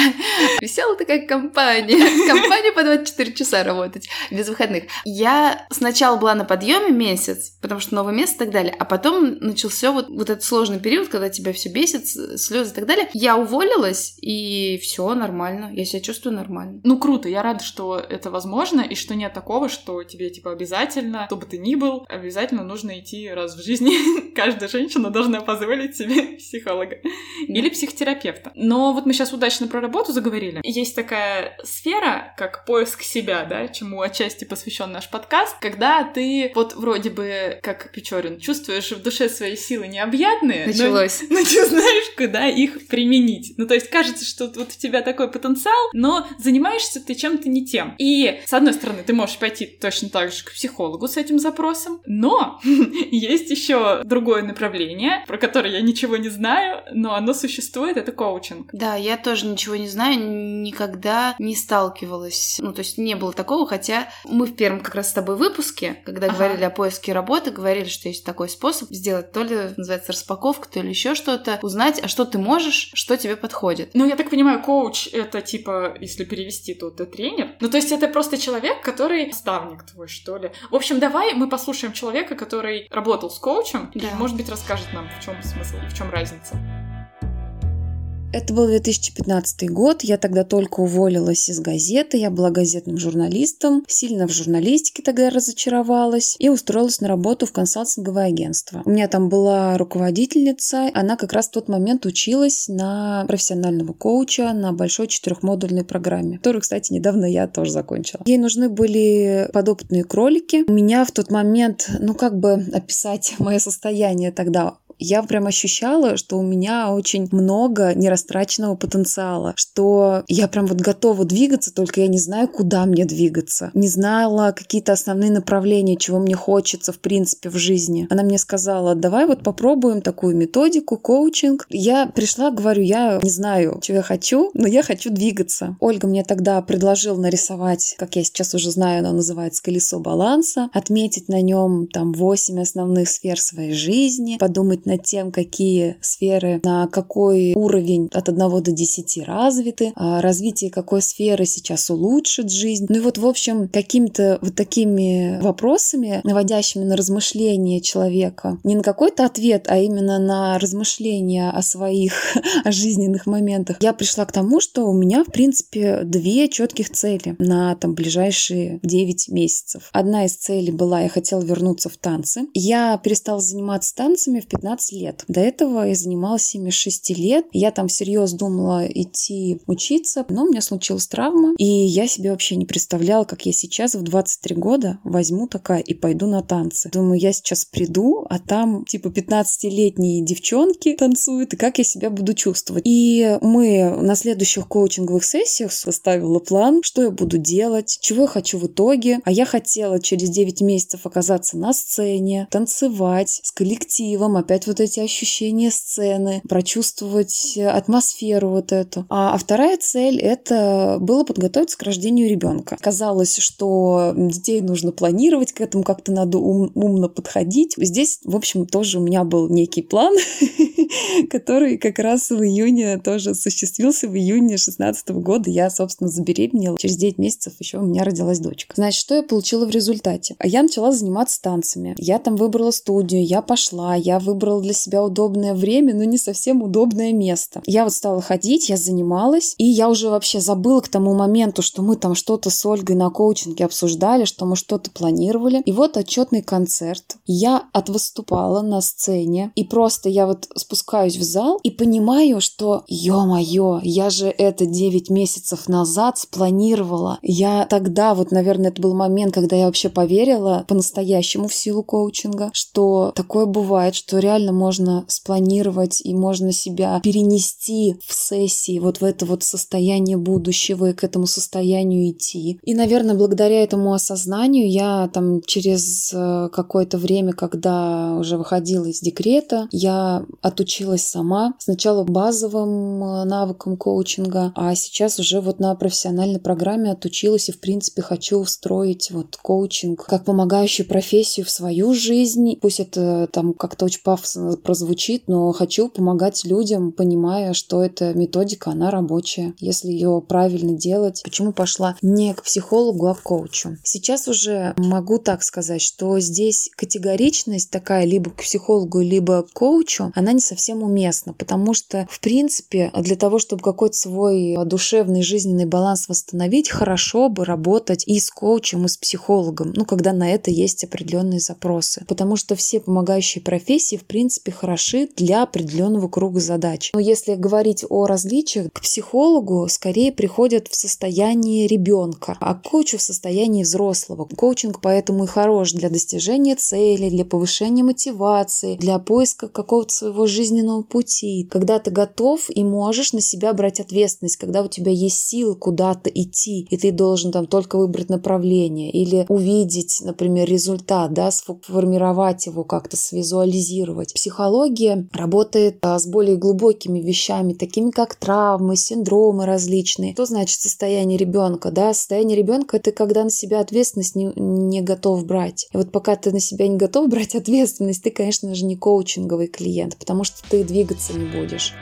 Speaker 1: Веселая такая компания. Компания по 24 часа работать, без выходных. Я сначала была на подъеме месяц, потому что новое место и так далее, а потом начался вот, вот этот сложный период, когда тебя все бесит, слезы и так далее. Я уволилась, и все нормально. Я себя чувствую нормально.
Speaker 2: Ну, круто. Я рада, что это возможно, и что нет такого, что тебе, типа, обязательно, кто бы ты ни был, обязательно нужно идти раз в жизни. Каждая женщина должна позволить себе психолога или психотерапевта. Но вот мы сейчас удачно про работу заговорили. Есть такая сфера, как поиск себя, да, чему отчасти посвящен наш подкаст, когда ты вот вроде бы, как Печорин, чувствуешь в душе свои силы необъятные,
Speaker 1: Началось.
Speaker 2: Но, но ты знаешь, куда их применить. Ну, то есть кажется, что вот у тебя такой потенциал, но занимаешься ты чем-то не тем. И, с одной стороны, ты можешь пойти точно так же к психологу с этим запросом, но есть еще другое направление, про которое я ничего не знаю, но оно существует, это коучинг.
Speaker 1: Да, я тоже ничего не знаю, никогда не сталкивалась. Ну, то есть не было такого, хотя мы в первом как раз с тобой выпуске, когда ага. говорили о поиске работы, говорили, что есть такой способ сделать то ли называется распаковка, то ли еще что-то, узнать, а что ты можешь, что тебе подходит.
Speaker 2: Ну, я так понимаю, коуч это типа, если перевести, то это тренер. Ну, то есть это просто человек, который наставник твой, что ли. В общем, давай мы послушаем человека, который работал с коучем, да. и, может быть, расскажет нам, в чем смысл и в чем разница.
Speaker 4: Это был 2015 год, я тогда только уволилась из газеты, я была газетным журналистом, сильно в журналистике тогда разочаровалась и устроилась на работу в консалтинговое агентство. У меня там была руководительница, она как раз в тот момент училась на профессионального коуча на большой четырехмодульной программе, которую, кстати, недавно я тоже закончила. Ей нужны были подопытные кролики. У меня в тот момент, ну как бы описать мое состояние тогда, я прям ощущала, что у меня очень много нерастраченного потенциала, что я прям вот готова двигаться, только я не знаю, куда мне двигаться. Не знала какие-то основные направления, чего мне хочется, в принципе, в жизни. Она мне сказала, давай вот попробуем такую методику, коучинг. Я пришла, говорю, я не знаю, чего я хочу, но я хочу двигаться. Ольга мне тогда предложила нарисовать, как я сейчас уже знаю, оно называется колесо баланса, отметить на нем там 8 основных сфер своей жизни, подумать над тем, какие сферы на какой уровень от 1 до 10 развиты, а развитие какой сферы сейчас улучшит жизнь. Ну и вот, в общем, какими-то вот такими вопросами, наводящими на размышления человека, не на какой-то ответ, а именно на размышления о своих о жизненных моментах, я пришла к тому, что у меня, в принципе, две четких цели на там ближайшие 9 месяцев. Одна из целей была, я хотела вернуться в танцы. Я перестала заниматься танцами в 15 лет. До этого я занималась ими 6 лет. Я там всерьез думала идти учиться, но у меня случилась травма, и я себе вообще не представляла, как я сейчас в 23 года возьму такая и пойду на танцы. Думаю, я сейчас приду, а там типа 15-летние девчонки танцуют, и как я себя буду чувствовать. И мы на следующих коучинговых сессиях составила план, что я буду делать, чего я хочу в итоге. А я хотела через 9 месяцев оказаться на сцене, танцевать с коллективом, опять вот эти ощущения сцены, прочувствовать атмосферу вот эту. А, а вторая цель — это было подготовиться к рождению ребенка. Казалось, что детей нужно планировать, к этому как-то надо ум, умно подходить. Здесь, в общем, тоже у меня был некий план, который как раз в июне тоже осуществился. В июне 16 года я, собственно, забеременела. Через 9 месяцев еще у меня родилась дочка. Значит, что я получила в результате? Я начала заниматься танцами. Я там выбрала студию, я пошла, я выбрала для себя удобное время, но не совсем удобное место. Я вот стала ходить, я занималась, и я уже вообще забыла к тому моменту, что мы там что-то с Ольгой на коучинге обсуждали, что мы что-то планировали. И вот отчетный концерт. Я отвыступала на сцене, и просто я вот спускаюсь в зал и понимаю, что, ё-моё, я же это 9 месяцев назад спланировала. Я тогда, вот, наверное, это был момент, когда я вообще поверила по-настоящему в силу коучинга, что такое бывает, что реально можно спланировать и можно себя перенести в сессии вот в это вот состояние будущего и к этому состоянию идти. И, наверное, благодаря этому осознанию я там через э, какое-то время, когда уже выходила из декрета, я отучилась сама. Сначала базовым э, навыкам коучинга, а сейчас уже вот на профессиональной программе отучилась и, в принципе, хочу встроить вот коучинг как помогающую профессию в свою жизнь. Пусть это там как-то очень пафосно прозвучит, но хочу помогать людям, понимая, что эта методика, она рабочая. Если ее правильно делать, почему пошла не к психологу, а к коучу. Сейчас уже могу так сказать, что здесь категоричность такая либо к психологу, либо к коучу, она не совсем уместна, потому что, в принципе, для того, чтобы какой-то свой душевный жизненный баланс восстановить, хорошо бы работать и с коучем, и с психологом, ну, когда на это есть определенные запросы. Потому что все помогающие профессии, в принципе, хороши для определенного круга задач. Но если говорить о различиях, к психологу скорее приходят в состоянии ребенка, а к коучу в состоянии взрослого. Коучинг поэтому и хорош для достижения цели, для повышения мотивации, для поиска какого-то своего жизненного пути. Когда ты готов и можешь на себя брать ответственность, когда у тебя есть силы куда-то идти, и ты должен там только выбрать направление или увидеть, например, результат, да, сформировать его как-то, свизуализировать. Психология работает а, с более глубокими вещами, такими как травмы, синдромы различные. Что значит состояние ребенка? Да, состояние ребенка это когда на себя ответственность не, не готов брать. И вот пока ты на себя не готов брать ответственность, ты, конечно же, не коучинговый клиент, потому что ты двигаться не будешь.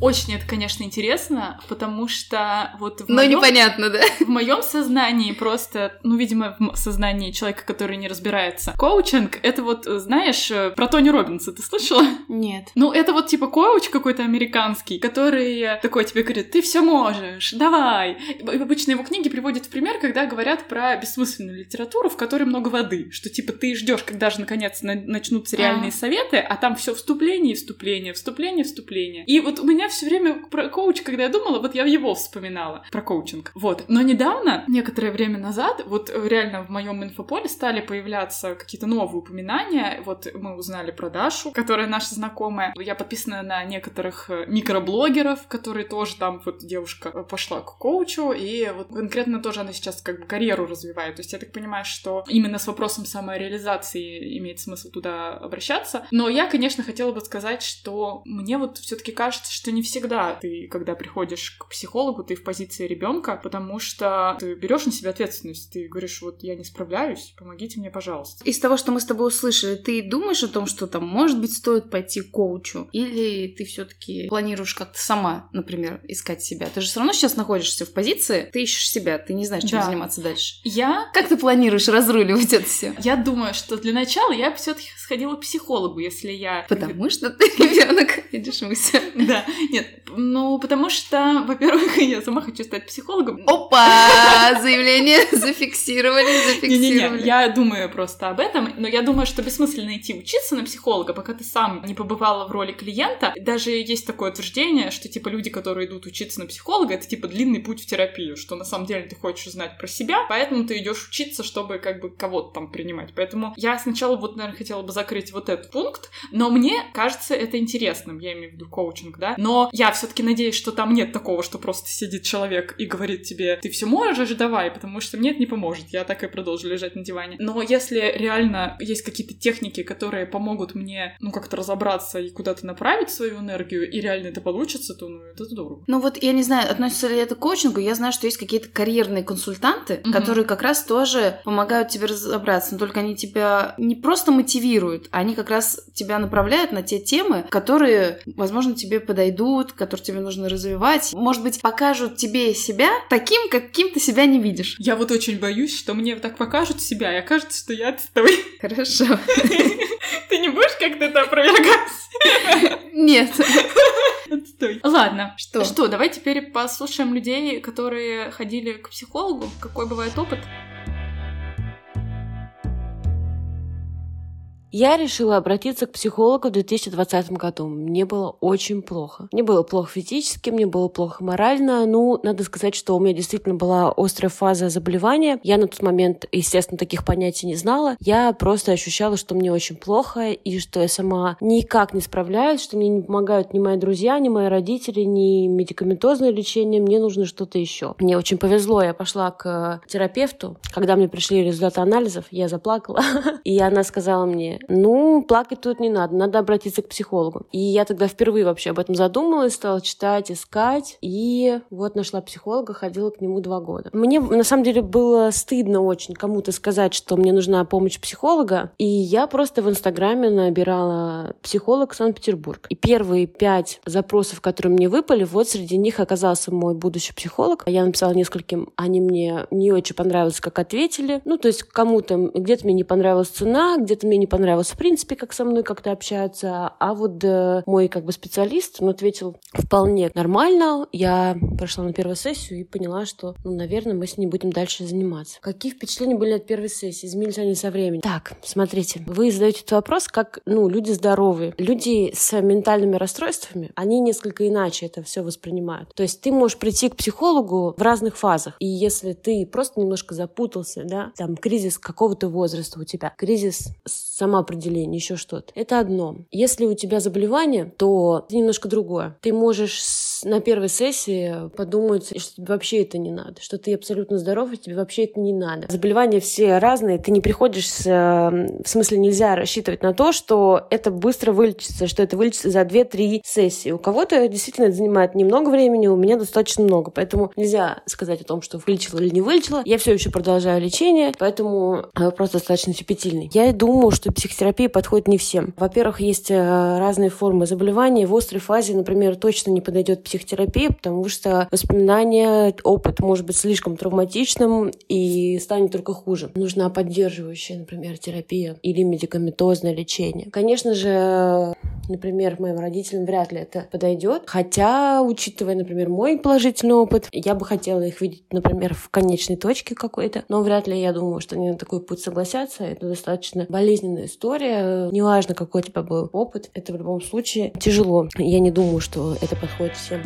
Speaker 2: Очень это, конечно, интересно, потому что вот в
Speaker 1: Но
Speaker 2: моем,
Speaker 1: непонятно, да?
Speaker 2: в моем сознании просто, ну, видимо, в сознании человека, который не разбирается, коучинг — это вот, знаешь, э, про Тони Робинса ты слышала?
Speaker 1: Нет.
Speaker 2: Ну, это вот типа коуч какой-то американский, который такой тебе говорит, ты все можешь, давай. Обычно его книги приводят в пример, когда говорят про бессмысленную литературу, в которой много воды, что типа ты ждешь, когда же наконец начнутся реальные а. советы, а там все вступление, вступление, вступление, вступление. И вот у меня все время про коуч, когда я думала, вот я его вспоминала, про коучинг. Вот. Но недавно, некоторое время назад, вот реально в моем инфополе стали появляться какие-то новые упоминания. Вот мы узнали про Дашу, которая наша знакомая. Я подписана на некоторых э, микроблогеров, которые тоже там, вот девушка пошла к коучу, и вот конкретно тоже она сейчас как бы карьеру развивает. То есть я так понимаю, что именно с вопросом самореализации имеет смысл туда обращаться. Но я, конечно, хотела бы сказать, что мне вот все-таки кажется, что не всегда ты, когда приходишь к психологу, ты в позиции ребенка, потому что ты берешь на себя ответственность. Ты говоришь, вот я не справляюсь, помогите мне, пожалуйста.
Speaker 1: Из того, что мы с тобой услышали, ты думаешь о том, что там, может быть, стоит пойти к коучу? Или ты все-таки планируешь как-то сама, например, искать себя? Ты же все равно сейчас находишься в позиции, ты ищешь себя, ты не знаешь, чем
Speaker 2: Да.
Speaker 1: заниматься дальше.
Speaker 2: Я
Speaker 1: Как ты планируешь разруливать это все?
Speaker 2: Я думаю, что для начала я все-таки сходила к психологу, если я...
Speaker 1: Потому что ты ребенок, видишь, мысль.
Speaker 2: Да, нет, ну, потому что, во-первых, я сама хочу стать психологом.
Speaker 1: Опа! Заявление зафиксировали,
Speaker 2: Не-не-не,
Speaker 1: зафиксировали.
Speaker 2: я думаю просто об этом, но я думаю, что бессмысленно идти учиться на психолога, пока ты сам не побывала в роли клиента. Даже есть такое утверждение, что, типа, люди, которые идут учиться на психолога, это, типа, длинный путь в терапию, что на самом деле ты хочешь узнать про себя, поэтому ты идешь учиться, чтобы, как бы, кого-то там принимать. Поэтому я сначала вот, наверное, хотела бы закрыть вот этот пункт, но мне кажется это интересным, я имею в виду коучинг, да, но я все таки надеюсь, что там нет такого, что просто сидит человек и говорит тебе, ты все можешь, давай, потому что мне это не поможет, я так и продолжу лежать на диване. Но если реально есть какие-то техники, которые помогут мне, ну, как-то разобраться и куда-то направить свою энергию, и реально это получится, то, ну, это здорово.
Speaker 1: Ну вот, я не знаю, относится ли это к коучингу, я знаю, что есть какие-то карьерные консультанты,
Speaker 2: Мгм.
Speaker 1: которые как раз тоже помогают тебе разобраться, но только они тебя не просто мотивируют, они как раз тебя направляют на те темы, которые, возможно, тебе подойдут, которые тебе нужно развивать, может быть, покажут тебе себя таким, каким ты себя не видишь.
Speaker 2: Я вот очень боюсь, что мне так покажут себя, и окажется, что я отстой.
Speaker 1: Хорошо.
Speaker 2: Ты не будешь как-то это опровергать?
Speaker 1: Нет.
Speaker 2: Отстой. Ладно.
Speaker 1: Что?
Speaker 2: Что, давай теперь послушаем людей, которые ходили к психологу. Какой бывает опыт?
Speaker 5: Я решила обратиться к психологу в 2020 году. Мне было очень плохо. Мне было плохо физически, мне было плохо морально. Ну, надо сказать, что у меня действительно была острая фаза заболевания. Я на тот момент, естественно, таких понятий не знала. Я просто ощущала, что мне очень плохо, и что я сама никак не справляюсь, что мне не помогают ни мои друзья, ни мои родители, ни медикаментозное лечение. Мне нужно что-то еще. Мне очень повезло. Я пошла к терапевту. Когда мне пришли результаты анализов, я заплакала. И она сказала мне, ну, плакать тут не надо, надо обратиться к психологу. И я тогда впервые вообще об этом задумалась, стала читать, искать. И вот нашла психолога, ходила к нему два года. Мне, на самом деле, было стыдно очень кому-то сказать, что мне нужна помощь психолога. И я просто в Инстаграме набирала психолог Санкт-Петербург. И первые пять запросов, которые мне выпали, вот среди них оказался мой будущий психолог. Я написала нескольким, они мне не очень понравилось, как ответили. Ну, то есть кому-то где-то мне не понравилась цена, где-то мне не понравилось в принципе, как со мной как-то общаются. А вот э, мой как бы специалист, он ответил вполне нормально. Я прошла на первую сессию и поняла, что, ну, наверное, мы с ней будем дальше заниматься. Какие впечатления были от первой сессии? Изменились они со временем? Так, смотрите, вы задаете этот вопрос, как, ну, люди здоровые. Люди с ментальными расстройствами, они несколько иначе это все воспринимают. То есть ты можешь прийти к психологу в разных фазах. И если ты просто немножко запутался, да, там кризис какого-то возраста у тебя, кризис самоопределения, еще что-то, это одно. Если у тебя заболевание, то это немножко другое. Ты можешь на первой сессии подумать, что тебе вообще это не надо, что ты абсолютно здоров, и тебе вообще это не надо. Заболевания все разные, ты не приходишь с... э, В смысле, нельзя рассчитывать на то, что это быстро вылечится, что это вылечится за 2-3 сессии. У кого-то действительно это занимает немного времени, у меня достаточно много, поэтому нельзя сказать о том, что вылечила или не вылечила. Я все еще продолжаю лечение, поэтому вопрос достаточно щепетильный. Я думаю, что психотерапия подходит не всем. Во-первых, есть э, разные формы заболеваний. В острой фазе, например, точно не подойдет психотерапия, потому что воспоминания, опыт может быть слишком травматичным и станет только хуже. Нужна поддерживающая, например, терапия или медикаментозное лечение. Конечно же, например, моим родителям вряд ли это подойдет. Хотя, учитывая, например, мой положительный опыт, я бы хотела их видеть, например, в конечной точке какой-то. Но вряд ли я думаю, что они на такой путь согласятся. Это достаточно болезненная история. Неважно, какой у тебя был опыт, это в любом случае тяжело. Я не думаю, что это подходит всем.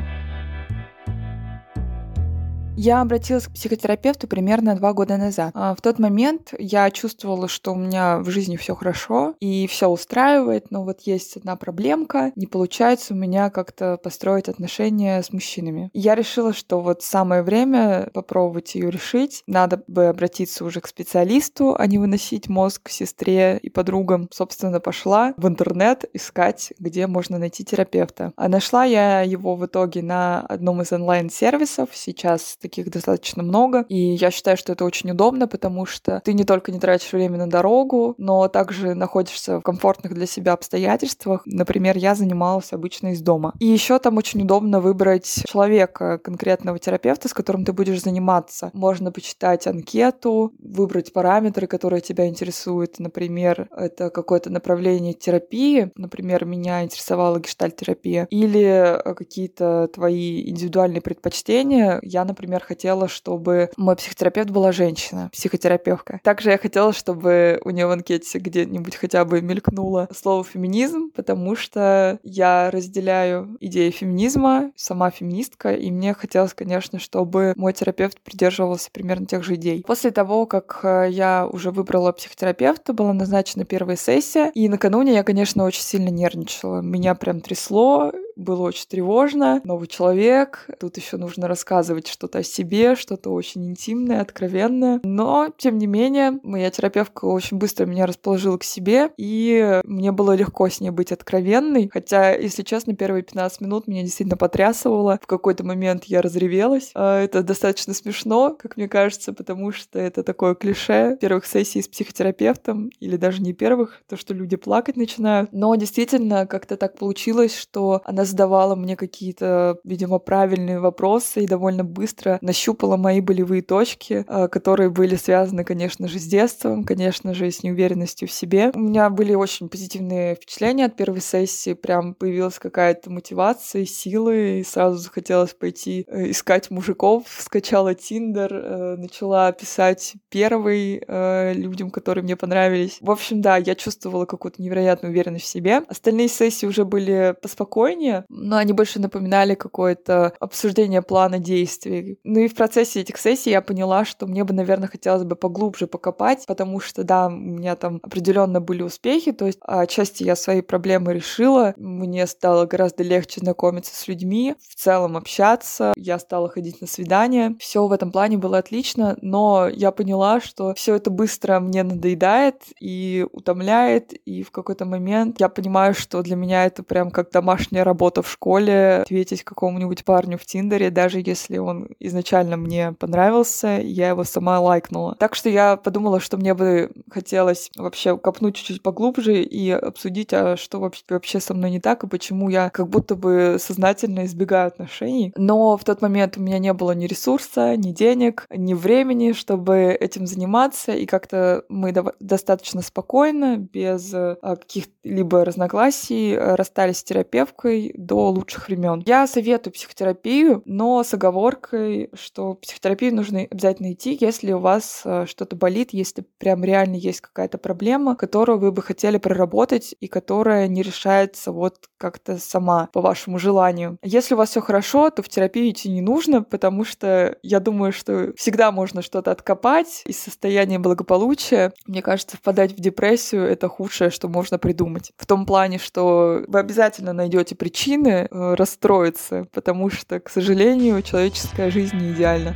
Speaker 6: Я обратилась к психотерапевту примерно два года назад. А, в тот момент я чувствовала, что у меня в жизни все хорошо и все устраивает, но вот есть одна проблемка, не получается у меня как-то построить отношения с мужчинами. Я решила, что вот самое время попробовать ее решить. Надо бы обратиться уже к специалисту, а не выносить мозг сестре и подругам. Собственно, пошла в интернет искать, где можно найти терапевта. А нашла я его в итоге на одном из онлайн-сервисов. Сейчас таких достаточно много. И я считаю, что это очень удобно, потому что ты не только не тратишь время на дорогу, но также находишься в комфортных для себя обстоятельствах. Например, я занималась обычно из дома. И еще там очень удобно выбрать человека, конкретного терапевта, с которым ты будешь заниматься. Можно почитать анкету, выбрать параметры, которые тебя интересуют. Например, это какое-то направление терапии. Например, меня интересовала гештальтерапия. Или какие-то твои индивидуальные предпочтения. Я, например, хотела, чтобы мой психотерапевт была женщина, психотерапевтка. Также я хотела, чтобы у нее в анкете где-нибудь хотя бы мелькнуло слово феминизм, потому что я разделяю идеи феминизма, сама феминистка, и мне хотелось, конечно, чтобы мой терапевт придерживался примерно тех же идей. После того, как э, я уже выбрала психотерапевта, была назначена первая сессия, и накануне я, конечно, очень сильно нервничала. Меня прям трясло, было очень тревожно. Новый человек, тут еще нужно рассказывать что-то себе, что-то очень интимное, откровенное. Но, тем не менее, моя терапевтка очень быстро меня расположила к себе, и мне было легко с ней быть откровенной. Хотя, если честно, первые 15 минут меня действительно потрясывало. В какой-то момент я разревелась. А, это достаточно смешно, как мне кажется, потому что это такое клише первых сессий с психотерапевтом, или даже не первых, то, что люди плакать начинают. Но действительно, как-то так получилось, что она задавала мне какие-то, видимо, правильные вопросы и довольно быстро нащупала мои болевые точки, а, которые были связаны, конечно же, с детством, конечно же, с неуверенностью в себе. У меня были очень позитивные впечатления от первой сессии, прям появилась какая-то мотивация, силы, и сразу захотелось пойти э, искать мужиков, скачала Тиндер, э, начала писать первый э, людям, которые мне понравились. В общем, да, я чувствовала какую-то невероятную уверенность в себе. Остальные сессии уже были поспокойнее, но они больше напоминали какое-то обсуждение плана действий. Ну и в процессе этих сессий я поняла, что мне бы, наверное, хотелось бы поглубже покопать, потому что, да, у меня там определенно были успехи, то есть отчасти я свои проблемы решила, мне стало гораздо легче знакомиться с людьми, в целом общаться, я стала ходить на свидания, все в этом плане было отлично, но я поняла, что все это быстро мне надоедает и утомляет, и в какой-то момент я понимаю, что для меня это прям как домашняя работа в школе, ответить какому-нибудь парню в Тиндере, даже если он изначально мне понравился, я его сама лайкнула. Так что я подумала, что мне бы хотелось вообще копнуть чуть-чуть поглубже и обсудить, а что вообще, со мной не так, и почему я как будто бы сознательно избегаю отношений. Но в тот момент у меня не было ни ресурса, ни денег, ни времени, чтобы этим заниматься, и как-то мы достаточно спокойно, без а, каких-либо разногласий расстались с терапевткой, до лучших времен. Я советую психотерапию, но с оговоркой, что психотерапию нужно обязательно идти, если у вас э, что-то болит, если прям реально есть какая-то проблема, которую вы бы хотели проработать и которая не решается вот как-то сама по вашему желанию. Если у вас все хорошо, то в терапию идти не нужно, потому что я думаю, что всегда можно что-то откопать из состояния благополучия. Мне кажется, впадать в депрессию — это худшее, что можно придумать. В том плане, что вы обязательно найдете причины э, расстроиться, потому что, к сожалению, человеческая жизнь не идеальна.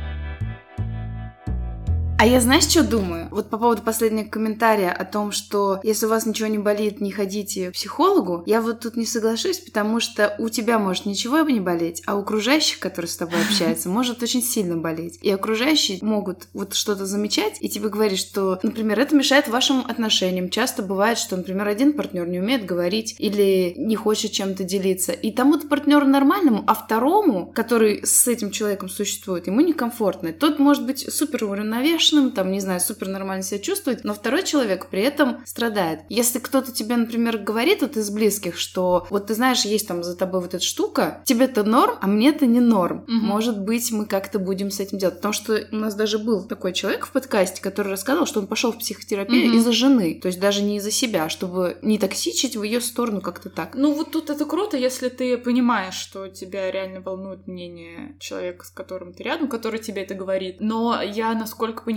Speaker 1: А я знаешь, что думаю? Вот по поводу последнего комментария о том, что если у вас ничего не болит, не ходите к психологу, я вот тут не соглашусь, потому что у тебя может ничего не болеть, а у окружающих, которые с тобой общаются, может очень сильно болеть. И окружающие могут вот что-то замечать и тебе говорить, что, например, это мешает вашим отношениям. Часто бывает, что, например, один партнер не умеет говорить или не хочет чем-то делиться. И тому-то партнеру нормальному, а второму, который с этим человеком существует, ему некомфортно. Тот может быть супер уравновешен, успешным, там, не знаю, супер нормально себя чувствовать, но второй человек при этом страдает. Если кто-то тебе, например, говорит вот из близких, что вот ты знаешь, есть там за тобой вот эта штука, тебе это норм, а мне это не норм.
Speaker 2: Мгм.
Speaker 1: Может быть, мы как-то будем с этим делать. Потому что у нас даже был такой человек в подкасте, который рассказывал, что он пошел в психотерапию
Speaker 2: Мгм.
Speaker 1: из-за жены. То есть даже не из-за себя, чтобы не токсичить в ее сторону как-то так.
Speaker 2: Ну вот тут это круто, если ты понимаешь, что тебя реально волнует мнение человека, с которым ты рядом, который тебе это говорит. Но я, насколько понимаю,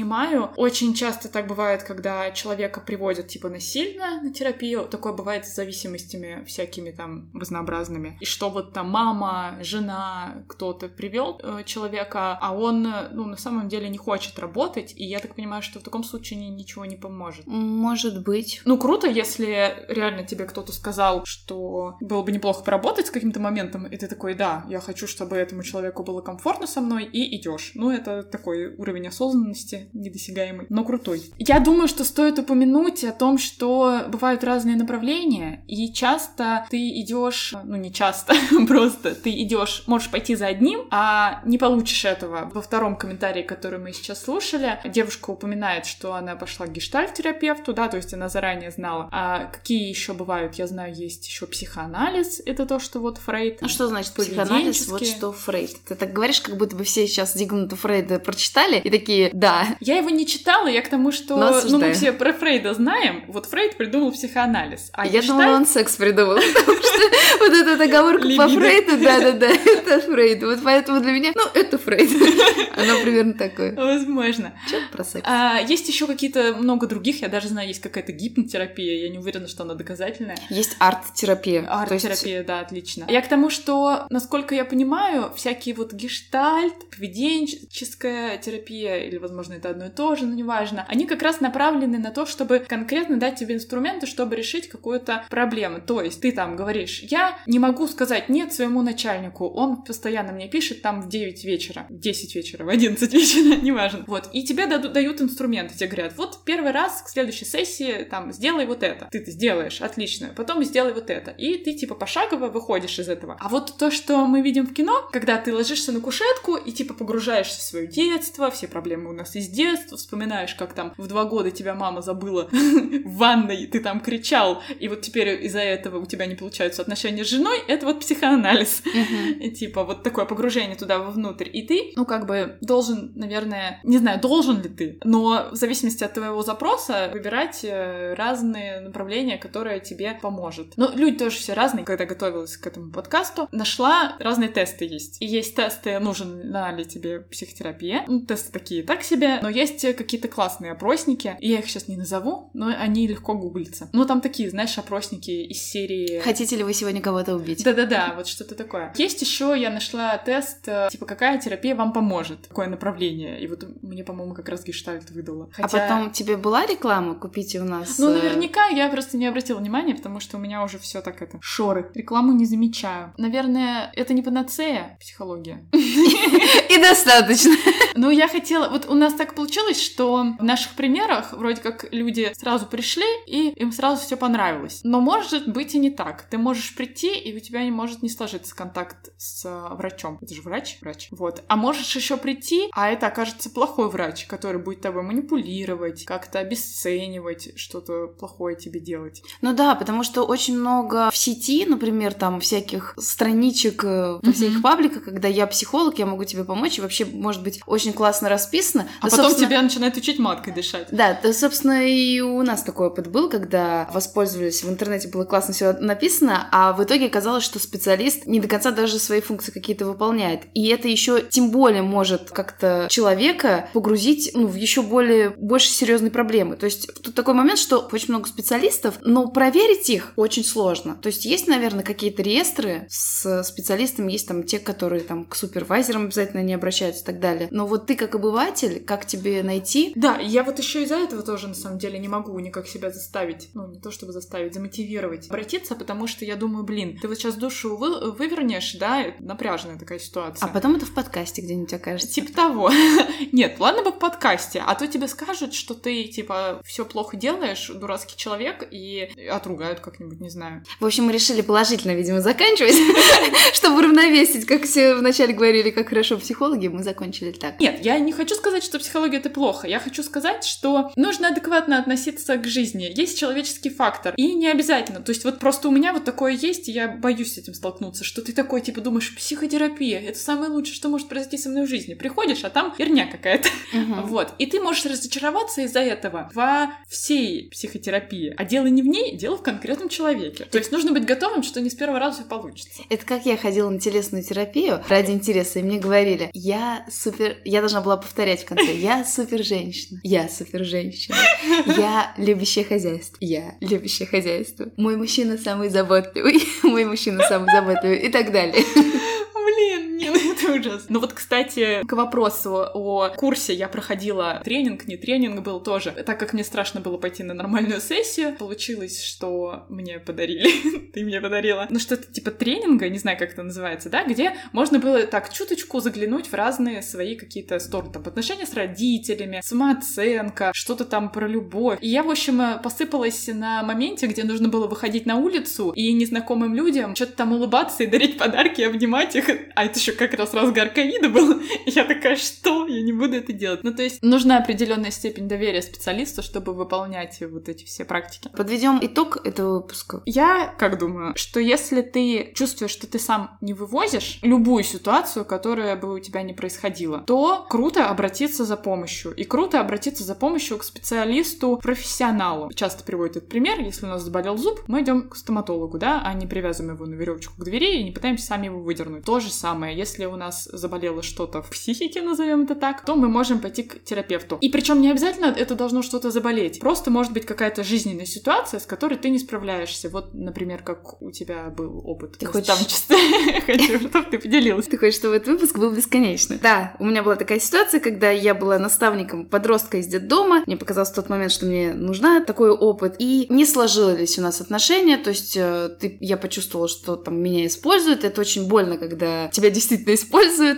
Speaker 2: очень часто так бывает, когда человека приводят типа насильно на терапию. Такое бывает с зависимостями всякими там разнообразными. И что вот там мама, жена, кто-то привел э, человека, а он, ну, на самом деле не хочет работать, и я так понимаю, что в таком случае ни- ничего не поможет.
Speaker 1: Может быть.
Speaker 2: Ну, круто, если реально тебе кто-то сказал, что было бы неплохо поработать с каким-то моментом, и ты такой, да, я хочу, чтобы этому человеку было комфортно со мной, и идешь. Ну, это такой уровень осознанности недосягаемый, но крутой. Я думаю, что стоит упомянуть о том, что бывают разные направления, и часто ты идешь, ну, не часто, просто ты идешь, можешь пойти за одним, а не получишь этого. Во втором комментарии, который мы сейчас слушали, девушка упоминает, что она пошла к гештальт-терапевту, да, то есть она заранее знала. А какие еще бывают? Я знаю, есть еще психоанализ, это то, что вот Фрейд.
Speaker 1: А что значит психоанализ? Вот что Фрейд. Ты так говоришь, как будто бы все сейчас Зигмунда Фрейда прочитали и такие, да.
Speaker 2: Я его не читала, я к тому, что
Speaker 1: Но
Speaker 2: ну, мы все про Фрейда знаем. Вот Фрейд придумал психоанализ. А
Speaker 1: я думала, он секс придумал. Потому что вот эта вот оговорка по. Фрейду, да-да-да, это Фрейд. Вот поэтому для меня, ну, это Фрейд. Оно примерно такое.
Speaker 2: Возможно.
Speaker 1: Что про секс?
Speaker 2: А, есть еще какие-то много других, я даже знаю, есть какая-то гипнотерапия, я не уверена, что она доказательная.
Speaker 1: Есть арт-терапия.
Speaker 2: Арт-терапия, да, отлично. Я к тому, что, насколько я понимаю, всякие вот гештальт, поведенческая терапия, или, возможно, это одно и то же, но неважно, они как раз направлены на то, чтобы конкретно дать тебе инструменты, чтобы решить какую-то проблему. То есть ты там говоришь, я не могу сказать нет своему начальнику, он постоянно мне пишет там в 9 вечера, в 10 вечера, в 11 вечера, неважно. Вот, и тебе дадут- дают инструменты, тебе говорят, вот первый раз к следующей сессии там сделай вот это. Ты это сделаешь, отлично. Потом сделай вот это. И ты типа пошагово выходишь из этого. А вот то, что мы видим в кино, когда ты ложишься на кушетку и типа погружаешься в свое детство, все проблемы у нас из детства, вспоминаешь, как там в два года тебя мама забыла в ванной, ты там кричал, и вот теперь из-за этого у тебя не получаются отношения с женой, это вот психоанализ. Типа вот такое погружение туда вовнутрь. И ты, ну как бы должен, наверное, не знаю, должен ли ты, но в зависимости от твоего запроса выбирать э, разные направления, которые тебе поможет. Но люди тоже все разные. Когда готовилась к этому подкасту, нашла разные тесты есть. И есть тесты, нужна ли тебе психотерапия. Ну, тесты такие так себе, но есть э, какие-то классные опросники. И я их сейчас не назову, но они легко гуглятся. Ну там такие, знаешь, опросники из серии...
Speaker 1: Хотите ли вы сегодня кого-то убить?
Speaker 2: Да-да-да, вот что-то такое. Есть еще я нашла тест, э, типа, какая терапия вам поможет, какое направление. И вот мне, по-моему, как раз гештальт выдала.
Speaker 1: А потом тебе была реклама? Купите у нас.
Speaker 2: Ну,
Speaker 1: э,
Speaker 2: наверняка я просто не обратила внимания, потому что у меня уже все так это шоры. Рекламу не замечаю. Наверное, это не панацея психология.
Speaker 1: И достаточно.
Speaker 2: Ну, я хотела... Вот у нас так получилось, что в наших примерах вроде как люди сразу пришли, и им сразу все понравилось. Но может быть и не так. Ты можешь прийти, и у тебя не может не сложиться контакт с э, врачом. Это же врач? Врач. Вот. А можешь еще прийти, а это окажется плохой врач, который будет тобой манипулировать, как-то обесценивать, что-то плохое тебе делать.
Speaker 1: Ну да, потому что очень много в сети, например, там всяких страничек
Speaker 2: Мгм.
Speaker 1: всяких пабликах, когда я психолог, я могу тебе помочь, и вообще, может быть, очень классно расписано.
Speaker 2: А потом
Speaker 1: собственно,
Speaker 2: тебя начинают учить маткой дышать.
Speaker 1: Да, да, собственно, и у нас такой опыт был, когда воспользовались, в интернете было классно все написано, а в итоге оказалось, что специалист не до конца даже свои функции какие-то выполняет. И это еще тем более может как-то человека погрузить ну, в еще более больше серьезные проблемы. То есть тут такой момент, что очень много специалистов, но проверить их очень сложно. То есть есть, наверное, какие-то реестры с специалистами, есть там те, которые там к супервайзерам обязательно не обращаются и так далее. Но вот ты как обыватель, как тебе найти
Speaker 2: Да, я вот еще из-за этого тоже на самом деле не могу никак себя заставить, ну не то чтобы заставить, замотивировать, обратиться, потому что я думаю, блин, ты вот сейчас душу вы- вывернешь, да, напряженная такая ситуация.
Speaker 1: А потом это в подкасте где-нибудь окажется.
Speaker 2: Типа того. Нет, ладно бы в подкасте, а то тебе скажут, что ты, типа, все плохо делаешь, дурацкий человек, и отругают как-нибудь, не знаю.
Speaker 1: В общем, мы решили положительно, видимо, заканчивать, чтобы равновесить, как все вначале говорили, как хорошо психологи, мы закончили так.
Speaker 2: Нет, я не хочу сказать, что психология психология это плохо. Я хочу сказать, что нужно адекватно относиться к жизни. Есть человеческий фактор. И не обязательно. То есть вот просто у меня вот такое есть, и я боюсь с этим столкнуться, что ты такой, типа, думаешь, психотерапия, это самое лучшее, что может произойти со мной в жизни. Приходишь, а там херня какая-то.
Speaker 1: Мгм.
Speaker 2: Вот. И ты можешь разочароваться из-за этого во всей психотерапии. А дело не в ней, дело в конкретном человеке. То есть нужно быть готовым, что не с первого раза все получится.
Speaker 1: Это как я ходила на телесную терапию ради интереса, и мне говорили, я супер... Я должна была повторять в конце, я супер женщина, я супер женщина, я любящее хозяйство, я любящее хозяйство, мой мужчина самый заботливый, мой мужчина самый заботливый. И так далее.
Speaker 2: Блин, не, ну это ужасно. Ну вот, кстати, к вопросу о курсе я проходила тренинг, не тренинг был тоже. Так как мне страшно было пойти на нормальную сессию, получилось, что мне подарили. Ты мне подарила. Ну что-то типа тренинга, не знаю, как это называется, да, где можно было так чуточку заглянуть в разные свои какие-то стороны. Там отношения с родителями, самооценка, что-то там про любовь. И я, в общем, э, посыпалась на моменте, где нужно было выходить на улицу и незнакомым людям что-то там улыбаться и дарить подарки, обнимать их. А это еще как раз разгар ковида был. Я такая, что? Я не буду это делать. Ну, то есть нужна определенная степень доверия специалисту, чтобы выполнять вот эти все практики.
Speaker 1: Подведем итог этого выпуска.
Speaker 2: Я как думаю, что если ты чувствуешь, что ты сам не вывозишь любую ситуацию, которая бы у тебя не происходила, то круто обратиться за помощью. И круто обратиться за помощью к специалисту, профессионалу. Часто приводят этот пример, если у нас заболел зуб, мы идем к стоматологу, да, а не привязываем его на веревочку к двери и не пытаемся сами его выдернуть. То же самое, если у нас заболело что-то в психике, назовем это так, то мы можем пойти к терапевту. И причем не обязательно это должно что-то заболеть. Просто может быть какая-то жизненная ситуация, с которой ты не справляешься. Вот, например, как у тебя был опыт
Speaker 1: Ты хочешь-
Speaker 2: наставничества. Хочу, чтобы ты поделилась.
Speaker 1: Ты хочешь, чтобы этот выпуск был бесконечный? Да, у меня была такая ситуация, когда я была наставником подростка из детдома. Мне показалось в тот момент, что мне нужна такой опыт. И не сложились у нас отношения. То есть э, ты, я почувствовала, что там меня используют. Это очень больно, когда тебя действительно используют.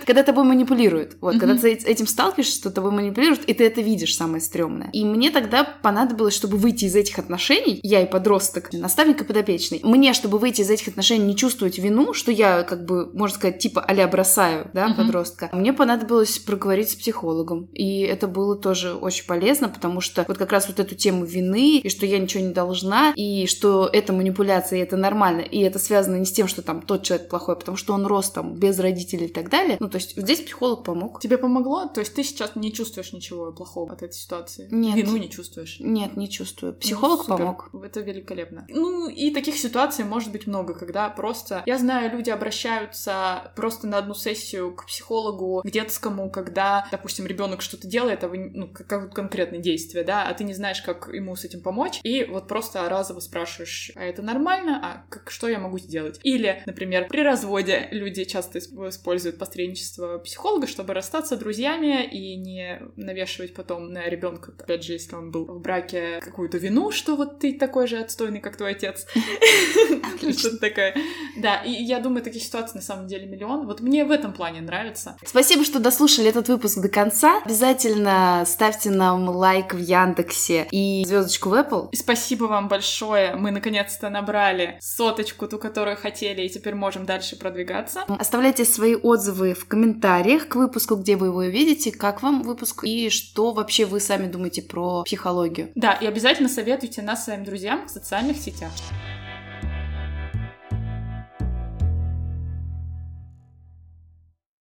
Speaker 1: Когда тобой манипулируют. Вот, когда
Speaker 2: Мгм.
Speaker 1: ты этим сталкиваешься, что тобой манипулируют, и ты это видишь самое стрёмное. И мне тогда понадобилось, чтобы выйти из этих отношений, я и подросток, наставник и подопечный, мне, чтобы выйти из этих отношений, не чувствовать вину, что я, как бы, можно сказать, типа а бросаю, да,
Speaker 2: Мгм.
Speaker 1: подростка, мне понадобилось проговорить с психологом. И это было тоже очень полезно, потому что вот как раз вот эту тему вины, и что я ничего не должна, и что это манипуляция, и это нормально, и это связано не с тем, что там тот человек плохой, а потому что он рос там без родителей так далее. Ну, то есть здесь психолог помог.
Speaker 2: Тебе помогло? То есть ты сейчас не чувствуешь ничего плохого от этой ситуации?
Speaker 1: Нет.
Speaker 2: Вину не чувствуешь?
Speaker 1: Нет, не чувствую. Психолог
Speaker 2: Ну, супер.
Speaker 1: помог.
Speaker 2: Это великолепно. Ну, и таких ситуаций может быть много, когда просто... Я знаю, люди обращаются просто на одну сессию к психологу, к детскому, когда, допустим, ребенок что-то делает, а вы, ну, как, конкретное действие, да, а ты не знаешь, как ему с этим помочь, и вот просто разово спрашиваешь, а это нормально? А как, что я могу сделать? Или, например, при разводе люди часто исп- используют посредничество психолога, чтобы расстаться друзьями и не навешивать потом на ребенка, опять же, если он был в браке, какую-то вину, что вот ты такой же отстойный, как твой отец. Что-то такое. Да, и я думаю, таких ситуаций на самом деле миллион. Вот мне в этом плане нравится.
Speaker 1: Спасибо, что дослушали этот выпуск до конца. Обязательно ставьте нам лайк в Яндексе и звездочку в Apple.
Speaker 2: И спасибо вам большое. Мы наконец-то набрали соточку, ту, которую хотели, и теперь можем дальше продвигаться.
Speaker 1: Оставляйте свои отзывы в комментариях к выпуску, где вы его видите, как вам выпуск и что вообще вы сами думаете про психологию.
Speaker 2: Да, и обязательно советуйте нас своим друзьям в социальных сетях.